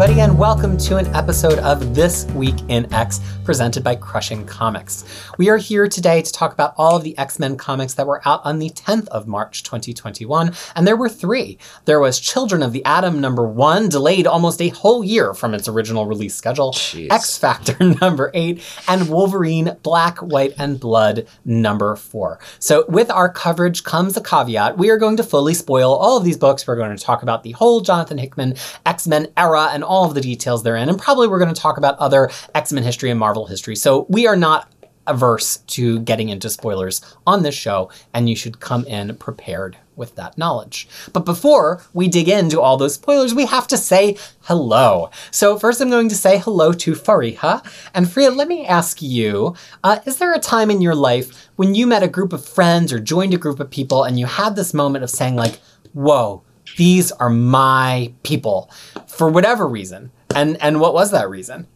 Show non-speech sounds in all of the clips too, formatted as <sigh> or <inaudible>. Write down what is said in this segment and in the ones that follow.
everybody, and welcome to an episode of This Week in X presented by Crushing Comics. We are here today to talk about all of the X Men comics that were out on the 10th of March 2021, and there were three. There was Children of the Atom number one, delayed almost a whole year from its original release schedule, Jeez. X Factor <laughs> number eight, and Wolverine Black, White, and Blood number four. So, with our coverage comes a caveat. We are going to fully spoil all of these books. We're going to talk about the whole Jonathan Hickman X Men era and all of the details therein. And probably we're going to talk about other X Men history and Marvel history. So we are not averse to getting into spoilers on this show, and you should come in prepared with that knowledge. But before we dig into all those spoilers, we have to say hello. So first, I'm going to say hello to Fariha. And Fariha, let me ask you: uh, Is there a time in your life when you met a group of friends or joined a group of people, and you had this moment of saying, like, "Whoa"? These are my people, for whatever reason. And and what was that reason?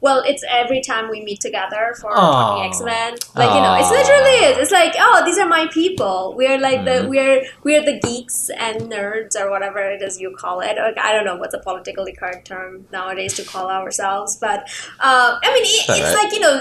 Well, it's every time we meet together for Aw. talking X Men. Like you know, it's literally it. It's like, oh, these are my people. We're like Mm-hmm. the we're we're the geeks and nerds or whatever it is you call it. Like, I don't know what's a politically correct term nowadays to call ourselves, but uh, I mean, it, it's right. like you know,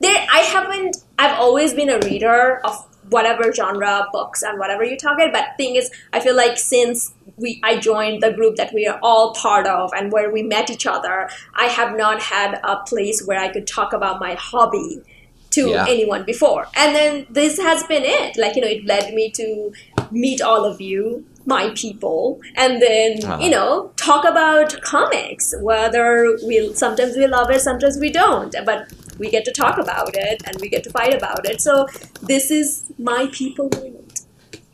there. I haven't. I've always been a reader of whatever genre books and whatever you target. But thing is, I feel like since we I joined the group that we are all part of and where we met each other, I have not had a place where I could talk about my hobby to Yeah. anyone before. And then this has been it. Like, you know, it led me to meet all of you, my people, and then, Uh-huh. you know, talk about comics, whether we sometimes we love it, sometimes we don't. But we get to talk about it and we get to fight about it. So this is my people moment.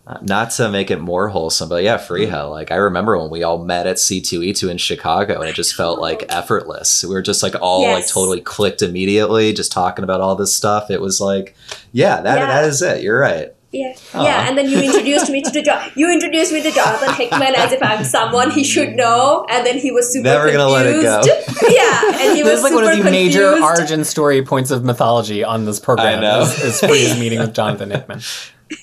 Uh, Not to make it more wholesome, but yeah, Fariha. Like I remember when we all met at C2E2 in Chicago, and it just felt <laughs> like effortless. We were just like all like totally clicked immediately, just talking about all this stuff. It was like, yeah, that Yeah. that is it. You're right. Yeah, Aw. yeah, and then you introduced me to the jo- you introduced me to Jonathan Hickman as if I'm someone he should know, and then he was super Never gonna let it go. yeah, and he <laughs> This was is like one of the super major confused. origin story points of mythology on this program. I know. Is, is Fariha's meeting with Jonathan Hickman. <laughs>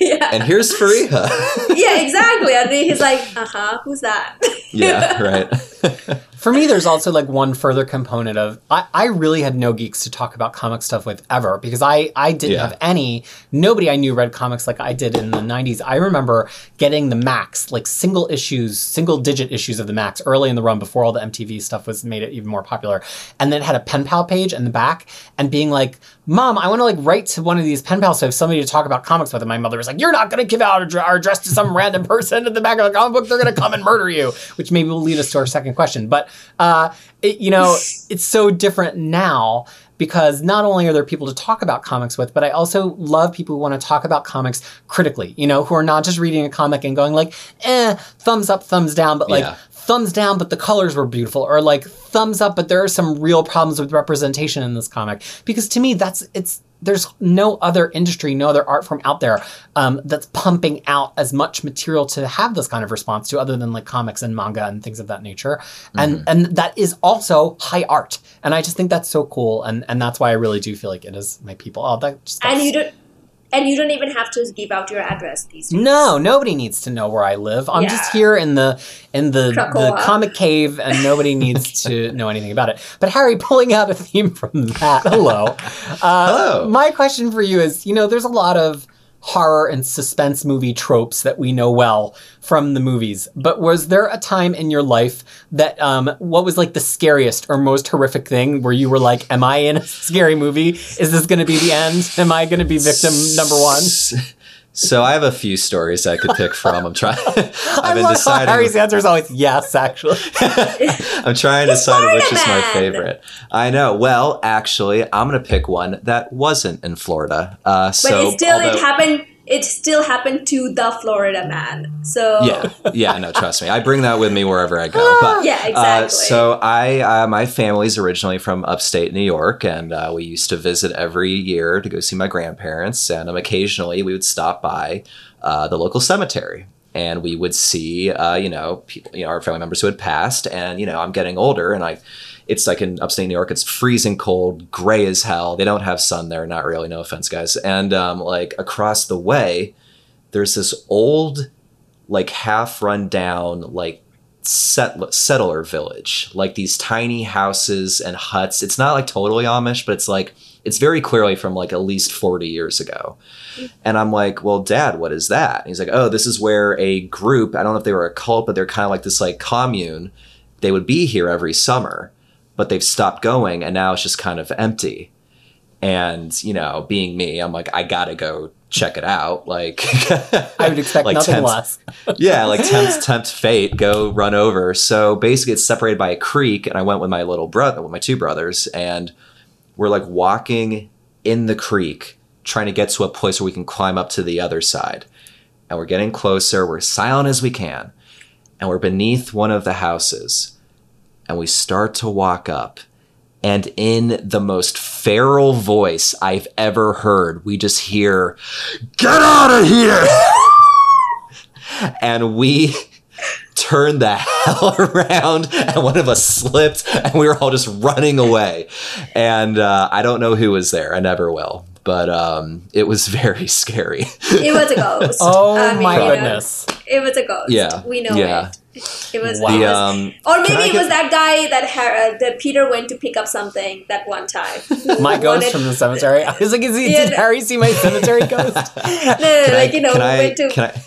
Yeah, And here's Fariha. <laughs> yeah, exactly. And then he's like, uh huh, who's that? yeah, right. For me, there's also like one further component of I, I really had no geeks to talk about comic stuff with ever because I, I didn't Yeah. have any. Nobody I knew read comics like I did in the 90s. I remember getting the Maxx, like single issues, single digit issues of the Maxx early in the run before all the MTV stuff was made it even more popular. And then it had a pen pal page in the back and being like, Mom, I want to like write to one of these pen pals so I have somebody to talk about comics with. And my mother was like, You're not going to give out our address to some <laughs> random person in the back of the comic book. They're going to come and murder you, which maybe will lead us to our second question. But, uh, it, you know, it's so different now because not only are there people to talk about comics with, but I also love people who want to talk about comics critically, you know, who are not just reading a comic and going like, eh, thumbs up, thumbs down, but like, Yeah. thumbs down, but the colors were beautiful, or like thumbs up, but there are some real problems with representation in this comic. Because to me, that's it's there's no other industry, no other art form out there um, that's pumping out as much material to have this kind of response to, other than like comics and manga and things of that nature. And and that is also high art, and I just think that's so cool, and and that's why I really do feel like it is my people. Oh, that just and that's- you don't, and you don't even have to give out your address these days. no, nobody needs to know where I live. I'm just here in the in the, the comic cave, and nobody needs <laughs> to know anything about it. But Harry, pulling out a theme from that, hello. <laughs> Uh, Hello. My question for you is, you know, there's a lot of horror and suspense movie tropes that we know well from the movies. But was there a time in your life that um, what was like the scariest or most horrific thing where you were like, "Am I in a scary movie? Is this going to be the end? Am I going to be victim number one?" <laughs> So I have a few stories I could pick from. I'm trying. <laughs> <laughs> I I've been love deciding. Harry's answer is always yes, actually. <laughs> I'm trying to decide which is my favorite. I know. Well, actually, I'm gonna pick one that wasn't in Florida. Uh, But it still although- it happened. It still happened to the Florida man. So Yeah, yeah, no, trust me. I bring that with me wherever I go. <laughs> But Yeah, Uh, exactly. so I, uh, my family's originally from upstate New York, and uh, we used to visit every year to go see my grandparents, and um, occasionally we would stop by uh, the local cemetery. And we would see, uh, you know, people, you know, our family members who had passed, and you know, I'm getting older, and I, it's like in upstate New York, it's freezing cold, gray as hell. They don't have sun there, not really, no offense, guys. And um, like across the way, there's this old, like half run down, like set, settler village, like these tiny houses and huts. It's not like totally Amish, but it's like it's very clearly from like at least 40 years ago. And I'm like, well, dad, what is that? And he's like, oh, this is where a group, I don't know if they were a cult, but they're kind of like this like commune. They would be here every summer, but they've stopped going and now it's just kind of empty. And, you know, being me, I'm like, I gotta go check it out. Like <laughs> I would expect like nothing tempt- less. <laughs> yeah, like tempt tempt fate, go run over. So basically, it's separated by a creek, and I went with my little brother, with my two brothers, and we're like walking in the creek, trying to get to a place where we can climb up to the other side. And we're getting closer. We're silent as we can, and we're beneath one of the houses, and we start to walk up. And in the most feral voice I've ever heard, we just hear, Get out of here! and we turned the hell <laughs> around and one of us slipped and we were all just running away and uh, i don't know who was there i never will but um, it was very scary It was a ghost. <laughs> Oh I mean, my you know, goodness. it was a ghost. Yeah, we know yeah. it. It was. Wow. It was um or maybe it get- was that guy that Har- uh, that Peter went to pick up something that one time. <laughs> My <laughs> ghost from the cemetery. I was like, is he, Yeah, did no. Harry see my cemetery <laughs> ghost? No, no, no, can like I, you know, can I, went to. can I,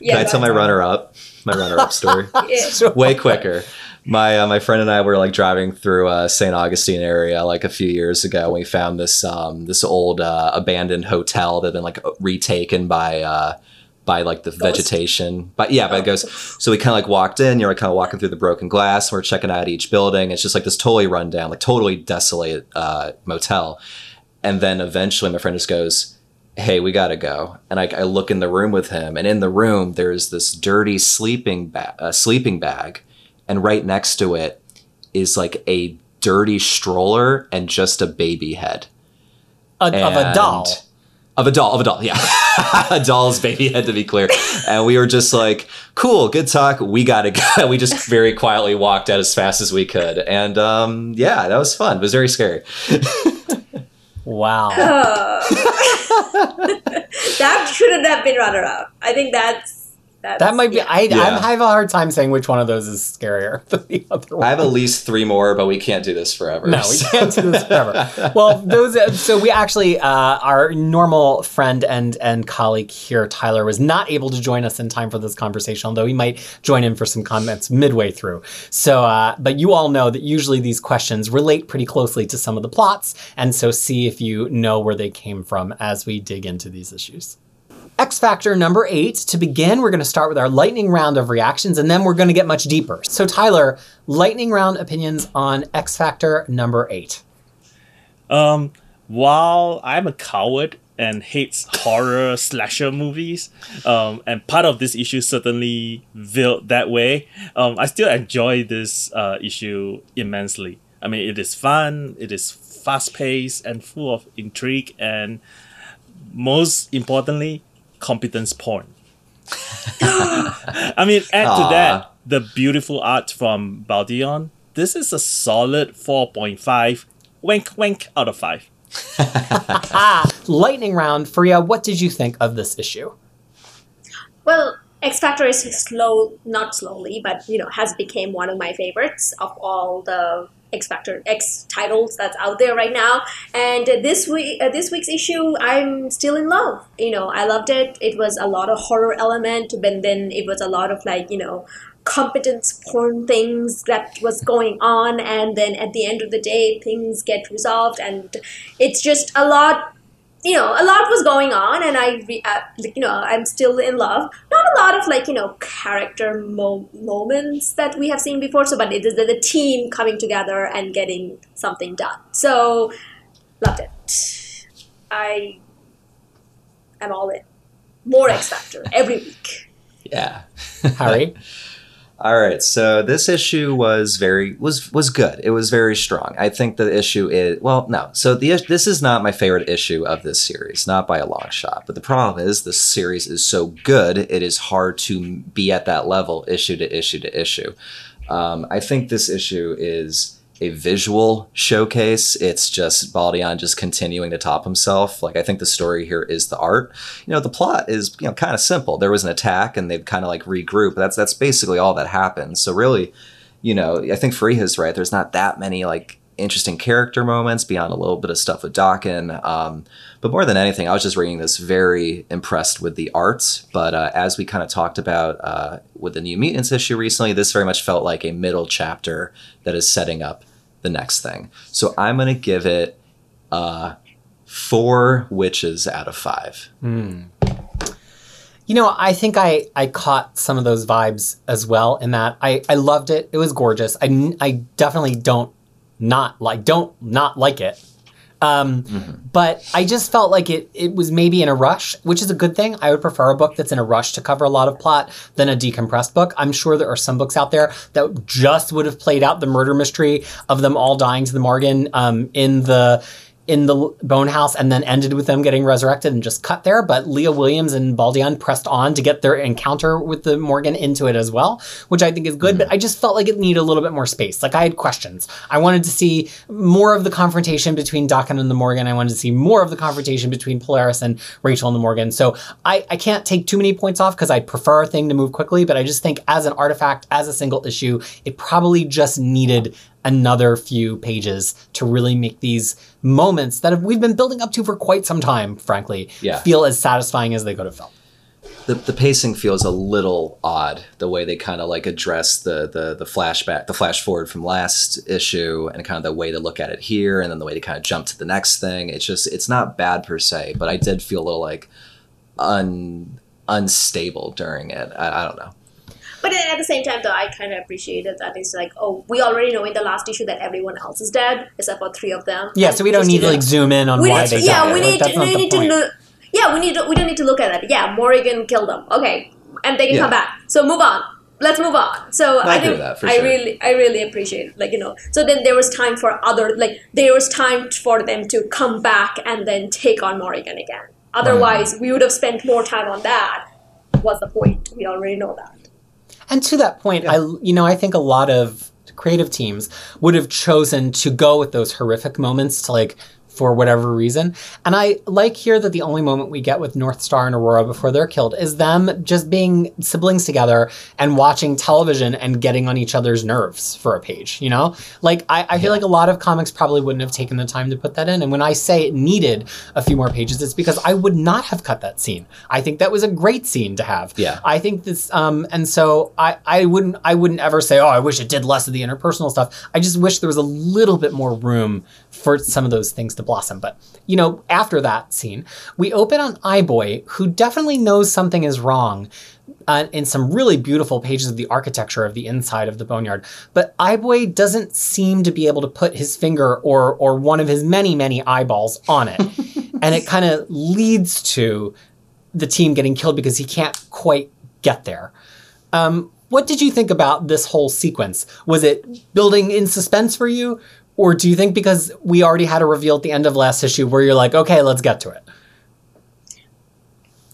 yeah, can I tell my runner up my runner up story Yeah. Way quicker. My uh, my friend and I were like driving through uh, St. Augustine area like a few years ago. and We found this um, this old uh, abandoned hotel that had been like retaken by uh, by like the vegetation. But yeah, but it goes. So we kind of like walked in. You're like kind of walking through the broken glass. We're checking out each building. It's just like this totally rundown, like totally desolate uh, motel. And then eventually, my friend just goes, "Hey, we gotta go." And I, I look in the room with him, and in the room there's this dirty sleeping bag, uh, sleeping bag, and right next to it is like a dirty stroller and just a baby head A- of a And- doll. Of a doll, of a doll, yeah. <laughs> a doll's baby head, to be clear. And we were just like, cool, good talk. We gotta go. <laughs> We just very quietly walked out as fast as we could. And um, yeah, that was fun. It was very scary. Wow. <laughs> that shouldn't have been runner up. I think that's that's That might be. yeah. I, Yeah. I have a hard time saying which one of those is scarier <laughs> than the other one. I have at least three more, but we can't do this forever. No, we can't do this forever. <laughs> Well, those. uh, So we actually, uh, our normal friend and and colleague here, Tyler, was not able to join us in time for this conversation. Although he might join in for some comments midway through. So, uh, but you all know that usually these questions relate pretty closely to some of the plots, and so see if you know where they came from as we dig into these issues. X Factor number eight. To begin, we're going to start with our lightning round of reactions and then we're going to get much deeper. So, Tyler, lightning round opinions on X Factor number eight. Um, while I'm a coward and hates horror slasher movies, um, and part of this issue certainly veiled that way, um, I still enjoy this uh, issue immensely. I mean, it is fun, it is fast paced and full of intrigue, and most importantly, competence porn. <laughs> I mean, add to that the beautiful art from Baldeón. This is a solid 4.5 wink wink out of 5. <laughs> Ah. Lightning round, Fariha, what did you think of this issue? Well, X Factor is slow, not slowly, but you know, has become one of my favorites of all the X Factor X titles that's out there right now. And this week, uh, this week's issue, I'm still in love. You know, I loved it. It was a lot of horror element, but then it was a lot of like you know competence porn things that was going on and then at the end of the day things get resolved and it's just a lot you know, a lot was going on, and I, re- uh, you know, I'm still in love. Not a lot of like, you know, character mo- moments that we have seen before. So, but it is the, the team coming together and getting something done. So, loved it. I am all in. More X Factor every week. Yeah. <laughs> Harry? All right, so this issue was very was was good. It was very strong. I think the issue is well, no. So the this is not my favorite issue of this series, not by a long shot. But the problem is this series is so good, it is hard to be at that level issue to issue to issue. Um, I think this issue is a visual showcase. It's just Baldeón just continuing to top himself. Like I think the story here is the art. You know, the plot is you know kind of simple. There was an attack and they've kind of like regroup. That's that's basically all that happens. So really, you know, I think Fariha's right. There's not that many like interesting character moments beyond a little bit of stuff with Daken. Um, but more than anything, I was just reading this very impressed with the arts. But uh, as we kind of talked about uh, with the New Mutants issue recently, this very much felt like a middle chapter that is setting up the next thing. So I'm going to give it uh, four witches out of five. You know, I think I, I caught some of those vibes as well in that I, I loved it. It was gorgeous. I, I definitely don't not like don't not like it. Um, But I just felt like it it was maybe in a rush, which is a good thing. I would prefer a book that's in a rush to cover a lot of plot than a decompressed book. I'm sure there are some books out there that just would have played out the murder mystery of them all dying to the Morrigan um, in the in the bone house and then ended with them getting resurrected and just cut there. But Leah Williams and Baldeón pressed on to get their encounter with the Morrigan into it as well, which I think is good. Mm-hmm. But I just felt like it needed a little bit more space. Like I had questions. I wanted to see more of the confrontation between Daken and the Morrigan. I wanted to see more of the confrontation between Polaris and Rachel and the Morrigan. So I, I can't take too many points off because I prefer a thing to move quickly. But I just think as an artifact, as a single issue, it probably just needed another few pages to really make these moments that have, we've been building up to for quite some time, frankly, Yeah. feel as satisfying as they could have felt. the, the pacing feels a little odd the way they kind of like address the, the the flashback the flash forward from last issue and kind of the way to look at it here and then the way to kind of jump to the next thing it's just it's not bad per se but i did feel a little like un unstable during it i, I don't know But at the same time, though, I kind of appreciated that it's like, oh, we already know in the last issue that everyone else is dead except for three of them. Yeah, so we don't just need to like zoom in on we why need, they yeah, died. we Like, need not we need to look. Yeah, we need to, we don't need to look at that. Yeah, Morrigan killed them. Okay, and they can Yeah. come back. So move on. Let's move on. So I I, think that, for I sure. really I really appreciate it. Like you know, so then there was time for other like there was time for them to come back and then take on Morrigan again. Otherwise, we would have spent more time on that. What's the point? We already know that. And to that point, I you know I think a lot of creative teams would have chosen to go with those horrific moments to like for whatever reason. And I like here that the only moment we get with North Star and Aurora before they're killed is them just being siblings together and watching television and getting on each other's nerves for a page, you know? Like I, I feel like a lot of comics probably wouldn't have taken the time to put that in. And when I say it needed a few more pages, it's because I would not have cut that scene. I think that was a great scene to have. Yeah. I think this um and so I I wouldn't I wouldn't ever say oh I wish it did less of the interpersonal stuff. I just wish there was a little bit more room for some of those things to blossom. But you know, after that scene, we open on Eyeboy who definitely knows something is wrong. Uh, in some really beautiful pages of the architecture of the inside of the boneyard, but Eyeboy doesn't seem to be able to put his finger or or one of his many many eyeballs on it, <laughs> and it kind of leads to the team getting killed because he can't quite get there. Um, what did you think about this whole sequence? Was it building in suspense for you? Or do you think because we already had a reveal at the end of last issue where you're like, okay, let's get to it?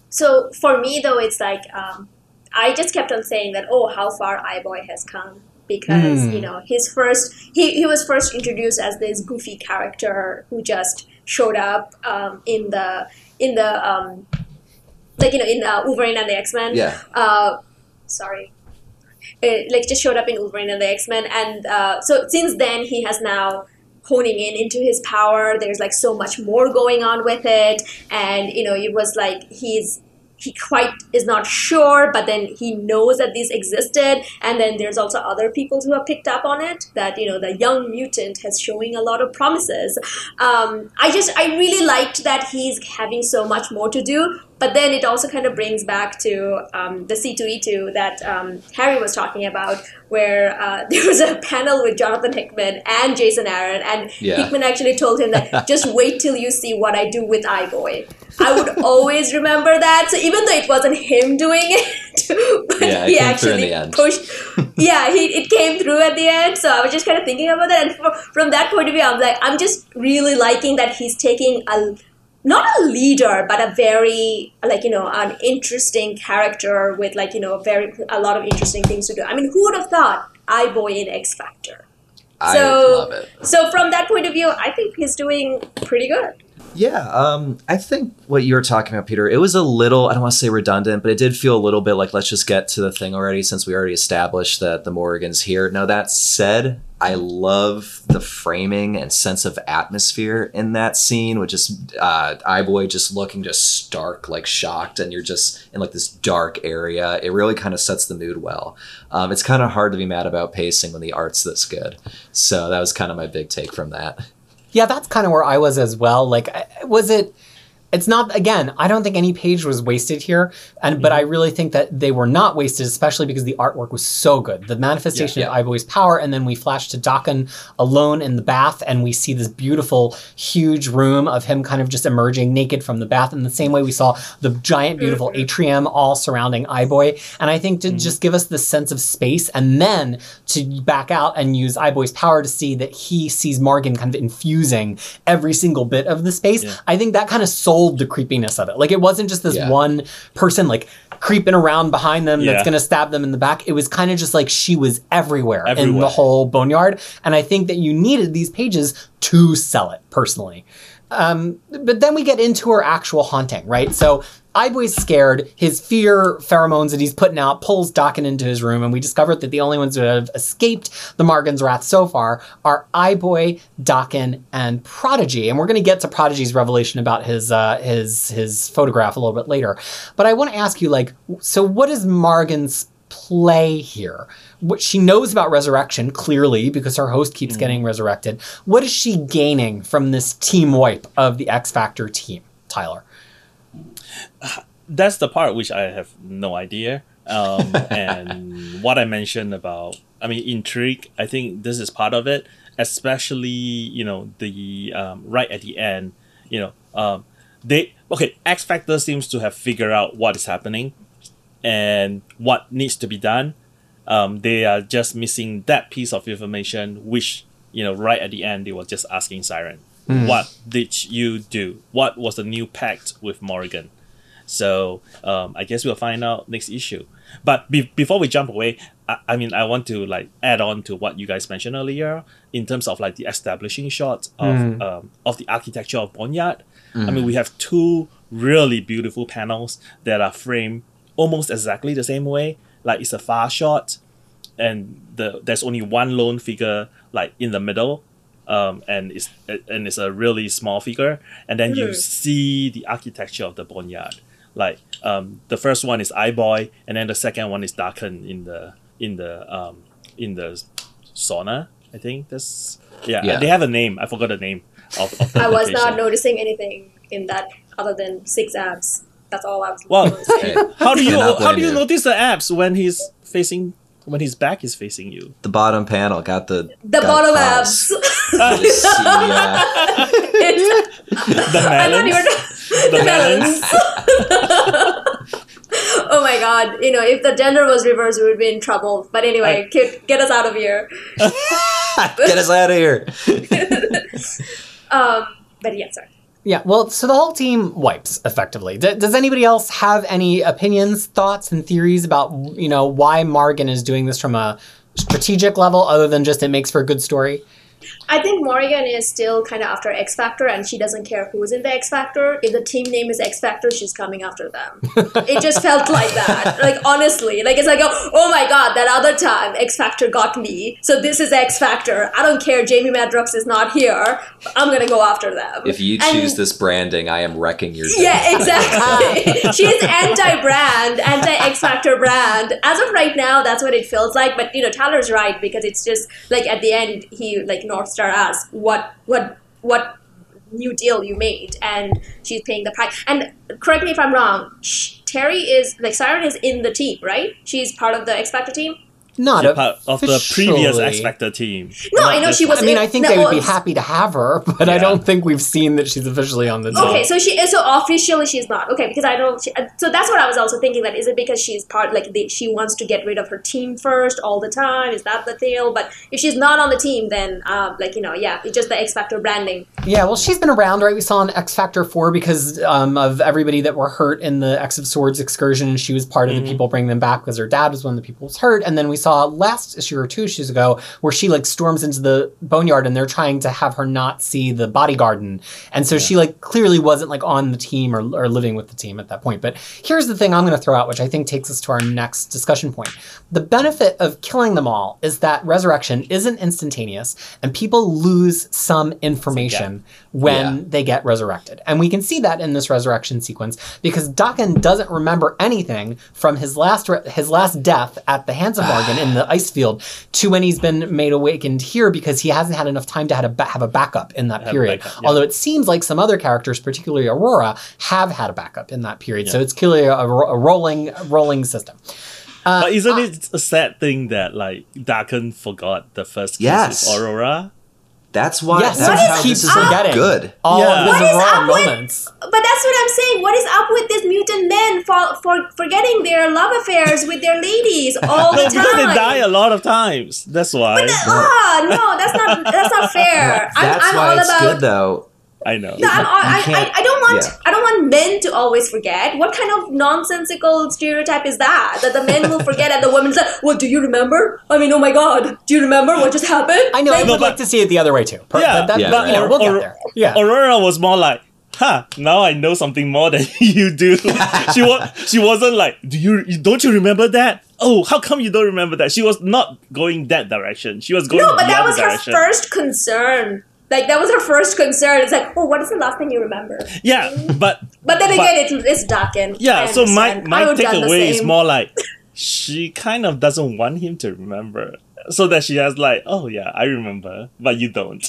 So for me though, it's like um, I just kept on saying that oh, how far Eyeboy has come because Hmm. you know his first he, he was first introduced as this goofy character who just showed up um, in the in the um, like you know in uh, Wolverine and the X Men. yeah Uh, sorry. It, like just showed up in Wolverine and the X Men, and uh, so since then he has now honing in into his power. There's like so much more going on with it, and you know it was like he's he quite is not sure, but then he knows that these existed, and then there's also other people who have picked up on it. That you know the young mutant has showing a lot of promises. Um, I just I really liked that he's having so much more to do. But then it also kind of brings back to um, the C2E2 that um, Harry was talking about, where uh, <laughs> there was a panel with Jonathan Hickman and Jason Aaron, and Yeah. Hickman actually told him that <laughs> just wait till you see what I do with Eyeboy. I would always remember that. So even though it wasn't him doing it, <laughs> but Yeah, he came through in actually pushed. yeah, he, it came through at the end. So I was just kind of thinking about that, and for, from that point of view, I'm like, I'm just really liking that he's taking a not a leader, but a very like you know an interesting character with like you know very a lot of interesting things to do. I mean, who would have thought Eyeboy in X Factor? I So- love it. So from that point of view, I think he's doing pretty good. Yeah, um, I think what you were talking about, Peter, it was a little, I don't want to say redundant, but it did feel a little bit like let's just get to the thing already since we already established that the Morrigan's here. Now, that said, I love the framing and sense of atmosphere in that scene, which is uh, Eyeboy just looking just stark, like shocked, and you're just in like this dark area. It really kind of sets the mood well. Um, it's kind of hard to be mad about pacing when the art's this good. So that was kind of my big take from that. Yeah, that's kind of where I was as well. Like, was it? It's not. Again, I don't think any page was wasted here, and but I mm-hmm. really think that they were not wasted, especially because the artwork was so good. The manifestation Yeah. of Eyeboy's power, and then we flash to Daken alone in the bath, and we see this beautiful, huge room of him kind of just emerging naked from the bath. In the same way, we saw the giant, beautiful mm-hmm. atrium all surrounding Eyeboy, and I think to mm-hmm. just give us this sense of space, and then to back out and use Eyeboy's power to see that he sees Morrigan kind of infusing every single bit of the space. Yeah. I think that kind of sold the creepiness of it. Like it wasn't just this Yeah. one person like creeping around behind them Yeah. that's to stab them in the back. It was kind of just like she was everywhere, in the whole boneyard. And I think that you needed these pages to sell it personally. Um, but then we get into her actual haunting, right? So Eyeboy's scared. His fear pheromones that he's putting out pulls Daken into his room, and we discover that the only ones who have escaped the Morrigan's wrath so far are Eyeboy, Daken, and Prodigy. And we're going to get to Prodigy's revelation about his uh, his his photograph a little bit later. But I want to ask you, like, so what is Morrigan's play here? What she knows about resurrection clearly because her host keeps getting resurrected. What is she gaining from this team wipe of the X Factor team, Tyler? That's the part which I have no idea. Um, <laughs> and what I mentioned about, I mean, intrigue. I think this is part of it, especially you know the um, right at the end. You know, um, they okay. X Factor seems to have figured out what is happening and what needs to be done. Um, they are just missing that piece of information, which you know, right at the end, they were just asking Siren, "What did you do? What was the new pact with Morrigan?" So um, I guess we'll find out next issue. But be- before we jump away, I-, I mean, I want to like add on to what you guys mentioned earlier in terms of like the establishing shot of um, of the architecture of Boneyard. I mean, we have two really beautiful panels that are framed almost exactly the same way. Like it's a far shot, and the there's only one lone figure like in the middle um, and it's and it's a really small figure, and then you Mhm. see the architecture of the boneyard. Like um, the first one is Eyeboy, and then the second one is Daken in the in the um, in the sauna. I think that's yeah, Yeah. They have a name. I forgot the name of. of the I was not noticing anything in that other than six abs. That's all I was Well, noticing. <laughs> How do you how do you you. notice the abs when he's facing when his back is facing you? the bottom panel got the The got bottom claws. abs. Just <laughs> see, The I melons. were The melons. <laughs> oh my god! You know, if the gender was reversed, we would be in trouble. But anyway, get, get us out of here. <laughs> get us out of here. Um, but yeah, sorry. Yeah, well, so the whole team wipes effectively. D- does anybody else have any opinions, thoughts, and theories about you know why Morrigan is doing this from a strategic level, other than just it makes for a good story? I think Morrigan is still kind of after X Factor, and she doesn't care who's in the X Factor. If the team name is X Factor, she's coming after them. <laughs> it just felt like that. Like honestly, like it's like, oh, oh my god, that other time X Factor got me, so this is X Factor. I don't care. Jamie Madrox is not here. I'm gonna go after them. If you And- choose this branding, I am wrecking your day. Yeah, exactly. <laughs> She's anti-brand, anti-X Factor brand. As of right now, that's what it feels like. But you know, Tyler's right because it's just like at the end, he like North Star "What, what, what new deal you made?" And she's paying the price. And correct me if I'm wrong. Terry is like Siren is in the team, right? She's part of the X Factor team. Not She's part of the previous officially. X Factor team. No, Not I know she one. was I mean, I think no, they would be happy to have her, <laughs> but I don't think we've seen that she's officially on the team. Okay, so she is so officially she's not okay because I don't. She, uh, so that's what I was also thinking. That is it because she's part like the, she wants to get rid of her team first all the time. Is that the deal? But if she's not on the team, then um, like you know, yeah, it's just the X Factor branding. Yeah, well, she's been around, right? We saw in X Factor 4 because um, of everybody that were hurt in the X of Swords excursion, and she was part of the people bringing them back because her dad was one of the people who was hurt. And then we saw last issue or two issues ago where she like storms into the boneyard and they're trying to have her not see the body garden. And so she like clearly wasn't like on the team or, or living with the team at that point. But here's the thing I'm going to throw out, which I think takes us to our next discussion point. The benefit of killing them all is that resurrection isn't instantaneous and people lose some information when Yeah. they get resurrected. And we can see that in this resurrection sequence because Daken doesn't remember anything from his last re- his last death at the hands of <sighs> Morrigan in the ice field to when he's been made awakened here because he hasn't had enough time to have a, ba- have a backup in that Have period. backup, yeah. Although it seems like some other characters, particularly Aurora, have had a backup in that period. So it's clearly a, ro- a rolling rolling system. Uh, but isn't uh, it a sad thing that like Daken forgot the first kiss Yes. with Aurora? That's why. Yes, that's What how is- this keeps is forgetting. good. All Yeah. of What his is Aurora up with- moments. But that's what I'm saying. What is up with these mutant men for, for forgetting their love affairs with their ladies all the time? <laughs> because they die a lot of times. That's why. But ah, no, that's not that's not fair. <laughs> I'm, That's I'm why all it's about. good though. I know. No, I'm, I, I, I don't want yeah. I don't want men to always forget. What kind of nonsensical stereotype is that? That the men will forget and the women's say, "Well, do you remember? I mean, oh my god, do you remember what just happened?" I know. I Like, would but- like to see it the other way too. Per- Yeah, but that, Yeah, but, you know, we'll get Or- there. Yeah. Aurora was more like, huh, now I know something more than <laughs> you do. <laughs> she was she wasn't like, do you don't you remember that? Oh, how come you don't remember that? She was not going that direction. She was going no, but the that other was her first concern. Like that was her first concern. It's like, oh, what is the last thing you remember? Yeah, mm-hmm. but But then again, it, it's Daken. yeah. So my my would've done the takeaway is more like <laughs> she kind of doesn't want him to remember, so that she has like, oh yeah, I remember, but you don't.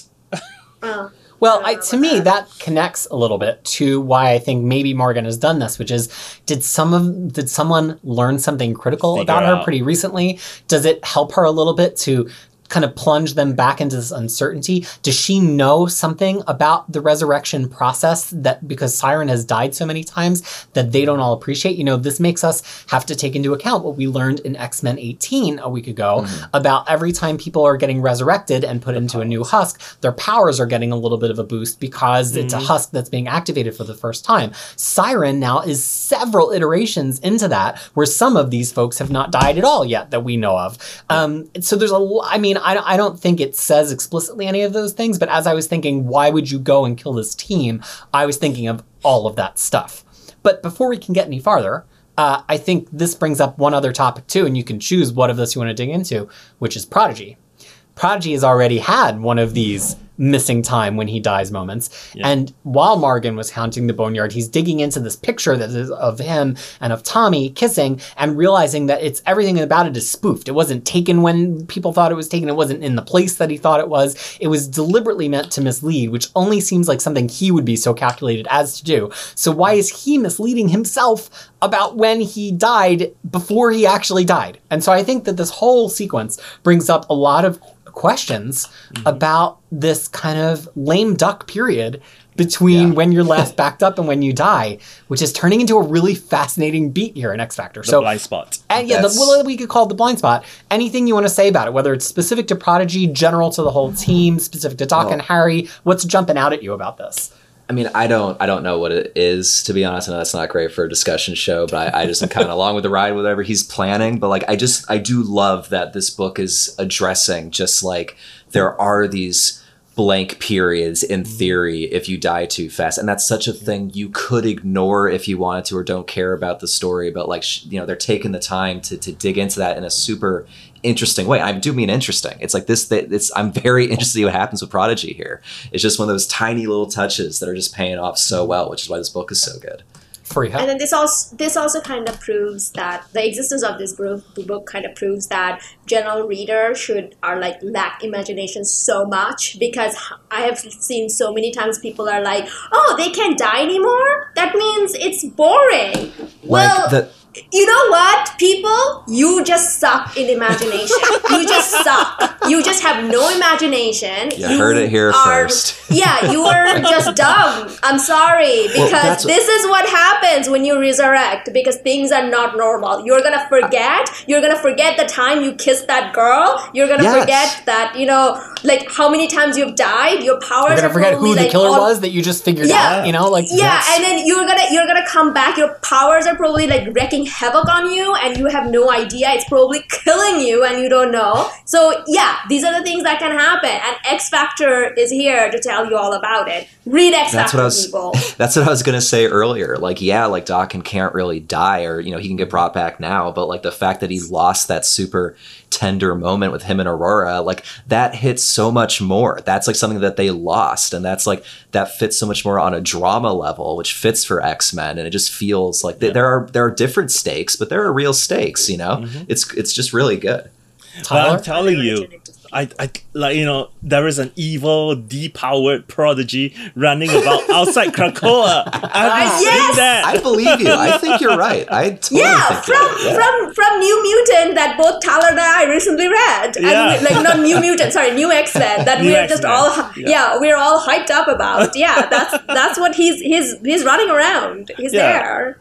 Oh. Well, I I, to me, about that connects a little bit to why I think maybe Morrigan has done this, which is did some of did someone learn something critical Figure about her out. pretty recently? Does it help her a little bit to kind of plunge them back into this uncertainty? Does she know something about the resurrection process that because Siren has died so many times that they don't all appreciate? You know, this makes us have to take into account what we learned in X Men 18 a week ago about every time people are getting resurrected and put into a new husk, their powers are getting a little bit of a boost because it's a husk that's being activated for the first time. Siren now is several iterations into that, where some of these folks have not died at all yet that we know of. Um, so there's a, I mean, I, I don't think it says explicitly any of those things, but as I was thinking, why would you go and kill this team? I was thinking of all of that stuff. But before we can get any farther, uh, I think this brings up one other topic too, and you can choose what of this you want to dig into, which is Prodigy. Prodigy has already had one of these missing time when he dies moments. And while Morrigan was haunting the boneyard, he's digging into this picture that is of him and of Tommy kissing and realizing that it's everything about it is spoofed. It wasn't taken when people thought it was taken. It wasn't in the place that he thought it was. It was deliberately meant to mislead, which only seems like something he would be so calculated as to do. So why is he misleading himself about when he died before he actually died? And so I think that this whole sequence brings up a lot of questions mm-hmm. about this kind of lame duck period between Yeah. when you're last <laughs> backed up and when you die, which is turning into a really fascinating beat here in X Factor. The So, blind spot. and yeah, the, well, we could call it the blind spot. Anything you want to say about it, whether it's specific to Prodigy, general to the whole mm-hmm. team, specific to Doc Well- and Harry, what's jumping out at you about this? I mean, I don't, I don't know what it is to be honest. I know that's not great for a discussion show, but I, I just am kind of <laughs> along with the ride, whatever he's planning. But like, I just, I do love that this book is addressing just like there are these blank periods in mm-hmm. theory if you die too fast, and that's such a thing you could ignore if you wanted to or don't care about the story. But like, you know, they're taking the time to to dig into that in a super interesting way. I do mean interesting. It's like this. That it's. I'm very <laughs> interested to see what happens with Prodigy here. It's just one of those tiny little touches that are just paying off so well, which is why this book is so good. Fariha. And then this also this also kind of proves that the existence of this book, book kind of proves that general reader should are like lack imagination so much because I have seen so many times people are like, oh, they can't die anymore. That means it's boring. Well, like the you know what, people? You just suck in imagination. you just suck. You just have no imagination. You heard it here are- first. <laughs> yeah, you are just dumb. I'm sorry because that's- this is what happens when you resurrect because things are not normal. You're gonna forget. You're gonna forget the time you kissed that girl. You're gonna Yes. forget that you know, like how many times you've died. Your powers You're gonna are forget who the like, killer all- was that you just figured Yeah. out. You know, like yeah that's- and then you're gonna you're gonna come back your powers are probably like wreaking havoc on you and you have no idea it's probably <laughs> killing you and you don't know so yeah these are the things that can happen and x factor is here to tell you all about it read x That's factor what I was. people <laughs> That's what I was gonna say earlier. Like, yeah, like Daken can't really die, or you know, he can get brought back now. But like the fact that he lost that super tender moment with him and Aurora, like that hits so much more. That's like something that they lost, and that's like that fits so much more on a drama level, which fits for X Men, and it just feels like th- there are there are different stakes, but there are real stakes. You know, mm-hmm. it's it's just really good. But Tyler? I'm telling you, I, I like you know there is an evil depowered prodigy running about <laughs> outside Krakoa. <laughs> I've been Yes! that. I believe you. I think you're right. I <laughs> totally yeah, think from you're right. Yeah. from from New Mutant that both Tyler and I recently read, Yeah. and we, like not New Mutant, sorry, New X Men that New we're just X-Men. all Yeah. yeah. we're all hyped up about. Yeah, that's that's what he's he's he's running around. He's Yeah. there.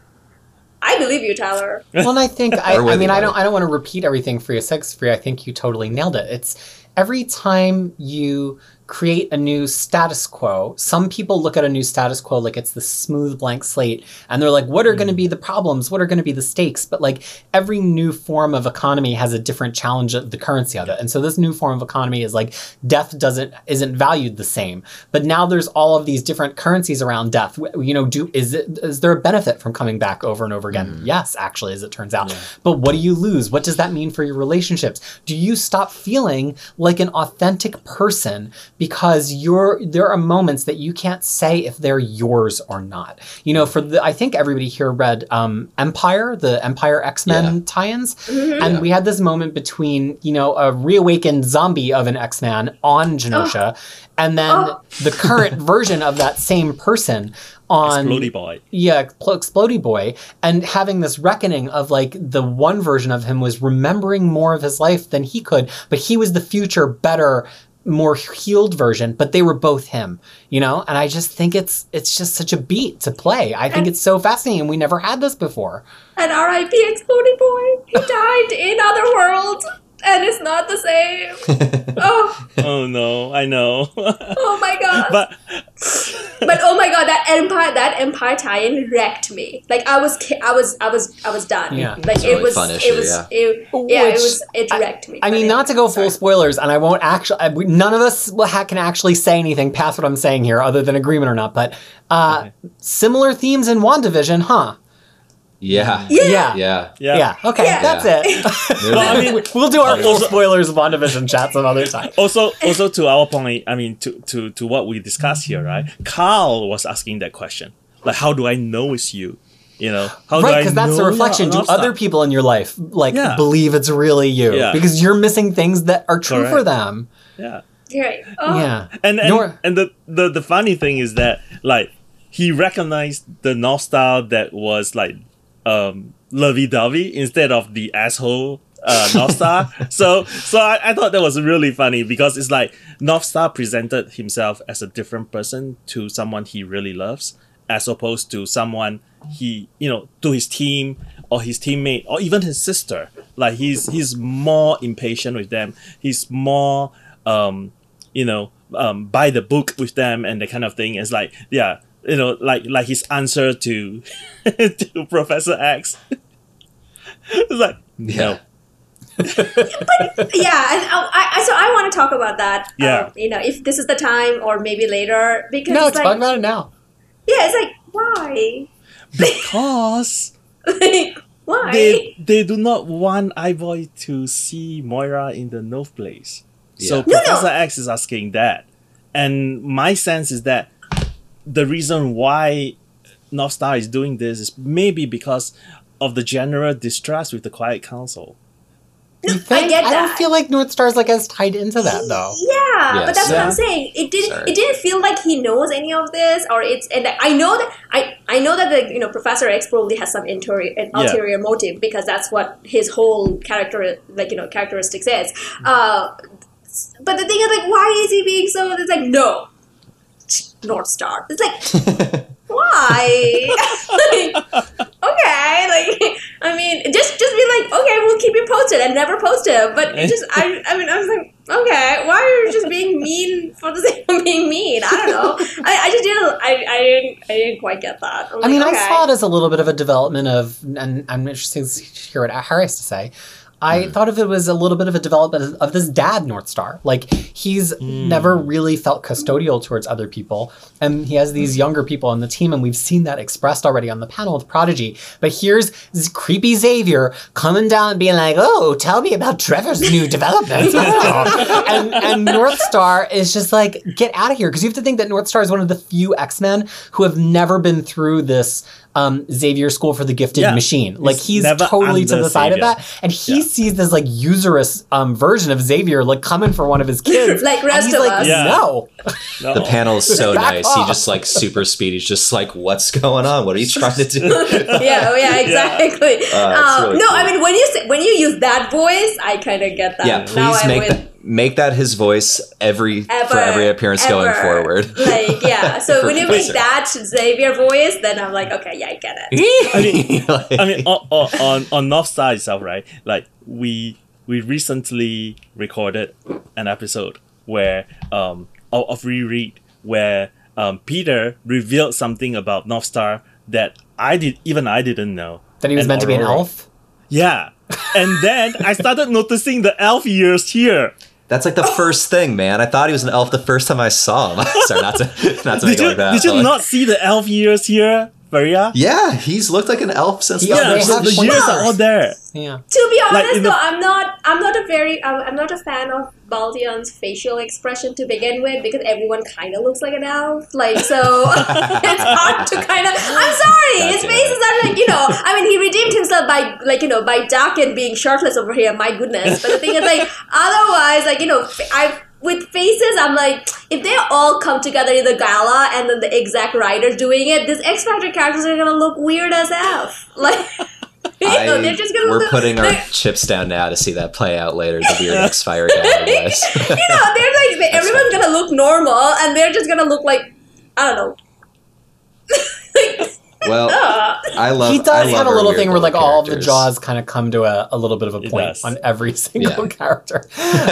I believe you, Tyler. <laughs> well, and I think I, I mean I don't. I don't want to repeat everything for you sex free. I think you totally nailed it. It's every time you create a new status quo, some people look at a new status quo like it's the smooth blank slate and they're like, what are going to mm. be the problems? What are going to be the stakes? But like every new form of economy has a different challenge of the currency of it. And so this new form of economy is like death doesn't isn't valued the same. But now there's all of these different currencies around death. You know, do is it is there a benefit from coming back over and over again? Mm. Yes, actually, as it turns out. But what do you lose? What does that mean for your relationships? Do you stop feeling like an authentic person because you're there are moments that you can't say if they're yours or not. You know, for the I think everybody here read um, Empire, the Empire X Men Yeah. tie-ins, Mm-hmm. and Yeah. we had this moment between you know a reawakened zombie of an X Man on Genosha, and then Oh. the current <laughs> version of that same person on Explodey boy. yeah, Pl- Explodey Boy, and having this reckoning of like the one version of him was remembering more of his life than he could, but he was the future, better, more healed version. But they were both him, you know. And I just think it's it's just such a beat to play. I think it's so fascinating, and we never had this before. And R.I.P. Exploding Boy. He <laughs> died in other Otherworld, and it's not the same. <laughs> oh, Oh no, I know. <laughs> oh my god. but but oh my god, that empire, that empire tie-in wrecked me. Like I was, ki- I was, I was, I was done. Yeah. like it really was, fun it issue, was, yeah. it, yeah, it was, it wrecked me. I mean, it- not to go full spoilers, and I won't actually. I, we- none of us will ha- can actually say anything past what I'm saying here, other than agreement or not. But uh, Okay. similar themes in Wandavision, huh? Yeah. Yeah. Yeah. Yeah. yeah. Yeah. Okay. Yeah. That's it. Well, I mean, we'll do our full Also- spoilers of WandaVision chat some other time. also also to our point i mean to to to what we discussed here right carl was asking that question like how do i know it's you you know how do Right, I because that's the know reflection. Do North Star? other people in your life like Yeah. believe it's really you? Yeah. Because you're missing things that are true for them. yeah Right. Oh. Yeah. and and, Nor- and the, the the funny thing is that like he recognized the north star that was like um lovey-dovey instead of the asshole uh, North Star. <laughs> so so I, I thought that was really funny because it's like North Star presented himself as a different person to someone he really loves, as opposed to someone he you know to his team or his teammate or even his sister. Like he's he's more impatient with them. He's more um you know um by the book with them and that kind of thing. It's like yeah you know like like his answer to <laughs> to Professor X. <laughs> it's like no. yeah, and I, I, so I want to talk about that. Yeah. um, you know, if this is the time or maybe later, because No, it's talk like, about it now. yeah, it's like why, Because like <laughs> why? they they do not want Eyeboy to see Moira in the North Place. So Yeah. No, no. Professor X is asking that. And my sense is that the reason why North Star is doing this is maybe because of the general distrust with the Quiet Council. You? I get that. I don't feel like North Star's like as tied into that though. Yeah, but that's what I'm saying. It didn't. Sorry. It didn't feel like he knows any of this, or it's. And I know that I. I know that the you know Professor X probably has some interior, an Yeah. ulterior motive because that's what his whole character like you know characteristics is. Uh, but the thing is like, why is he being so? It's like no, North Star. It's like why? like, <laughs> okay, like I mean, just just be like, okay, we'll keep you posted and never post it. But it just, I, I mean, I was like, okay, why are you just being mean for the sake of being mean? I don't know. I, I just didn't, I, I didn't, I didn't quite get that. I mean, like, I saw it as a little bit of a development of, and I'm interested to hear what Harry has to say. I thought of it as a little bit of a development of- this dad North Star. Like he's hmm. never really felt custodial towards other people, and he has these younger people on the team, and we've seen that expressed already on the panel with Prodigy. But here's this creepy Xavier coming down and being like, "Oh, tell me about Trevor's new <laughs> developments," <laughs> Oh. and and North Star is just like, "Get out of here," because you have to think that North Star is one of the few X Men who have never been through this. Um, Xavier School for the Gifted Yeah. Machine. Like He's he's totally to under the side of that, and he Yeah. sees this like usurious um, version of Xavier like coming for one of his kids. <laughs> Like and rest he's of like, us. Yeah. No, No. The panel is so <laughs> Back nice. He just like super speed. He's just like, "What's going on? What are you trying to do?" <laughs> yeah, oh, yeah, exactly. Uh, um, really no, cool. I mean when you say, when you use that voice, I kind of get that. yeah, Now please I'm make with- that make that his voice every ever, for every appearance going forward. <laughs> Like, yeah. <laughs> So when you make Professor. that Xavier voice, then I'm like, okay, yeah, I get it. <laughs> I mean, Like- I mean, on, on, on, on North Star itself, right? Like we we recently recorded an episode where um of, of reread where um Peter revealed something about North Star that I did even I didn't know. that he was And meant to be an elf. Yeah, and then I started noticing the elf ears here. That's like the <laughs> first thing, man. I thought he was an elf the first time I saw him. <laughs> Sorry, not to not to make Did it you like that. did you like- not see the elf ears here, Fariha? Yeah, he's looked like an elf since. Yeah, the first- so have the points. ears are all there. Yeah, To be honest, Like, in the- though, I'm not. I'm not a very. I'm, I'm not a fan of Baldeón's facial expression to begin with because everyone kind of looks like an elf. Like so, <laughs> it's hard to kind of. I'm sorry, his Gotcha. faces are like you know. I mean, he redeemed himself by like you know by Daken being shirtless over here. My goodness, but the thing is like otherwise, like you know, I. With faces, I'm like, if they all come together in the gala and then the exact writers doing it, these X Factor characters are gonna look weird as F. <laughs> Like, <laughs> you know, I- they're just gonna we're look. putting our chips down now to see that play out later. The weird X Fire guy, guys. <laughs> you know, they're like they, everyone's gonna look normal, and they're just gonna look like I don't know. like, well, <laughs> I love. he I does love have a little thing where like little all of the jaws kind of come to a, a little bit of a point on every <laughs> single Yeah. character.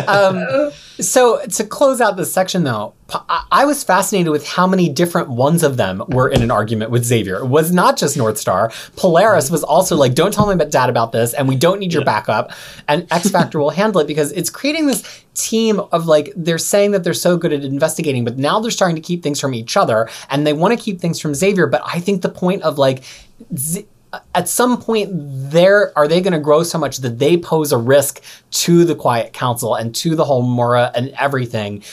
Um, <laughs> so to close out this section though, p- I I was fascinated with how many different ones of them were in an argument with Xavier. It was not just North Star. Polaris was also like, don't tell me about dad about this, and we don't need your backup. And X <laughs> Factor will handle it because it's creating this team of like, they're saying that they're so good at investigating, but now they're starting to keep things from each other and they want to keep things from Xavier. But I think the point of like, Z- uh, at some point there are they going to grow so much that they pose a risk to the quiet council and to the whole mora and everything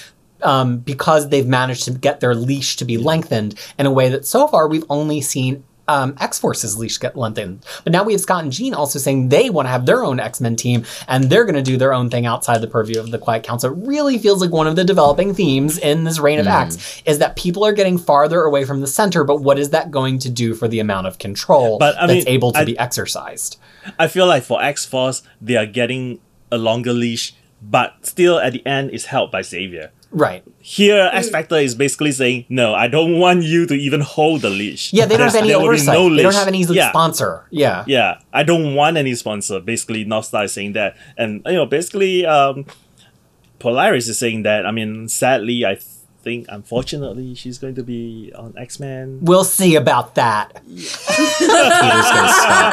um, because they've managed to get their leash to be lengthened in a way that so far we've only seen um, X Force's leash get lengthened. But now we have Scott and Jean also saying they want to have their own X Men team and they're going to do their own thing outside the purview of the Quiet Council. It really feels like one of the developing themes in this reign of X is that people are getting farther away from the center. But what is that going to do for the amount of control But, I that's mean, able to I- be exercised? I feel like for X Force, they are getting a longer leash, but still at the end is held by Xavier. Right. Here, X Factor is basically saying, "No, I don't want you to even hold the leash." Yeah, they don't There's- have any there will be oversight. no they don't have any Yeah. sponsor. Yeah. Yeah, I don't want any sponsor. Basically, North Star is saying that, and you know, basically, um, Polaris is saying that. I mean, sadly, I think, unfortunately, she's going to be on X Men. We'll see about that. Peter's gonna stop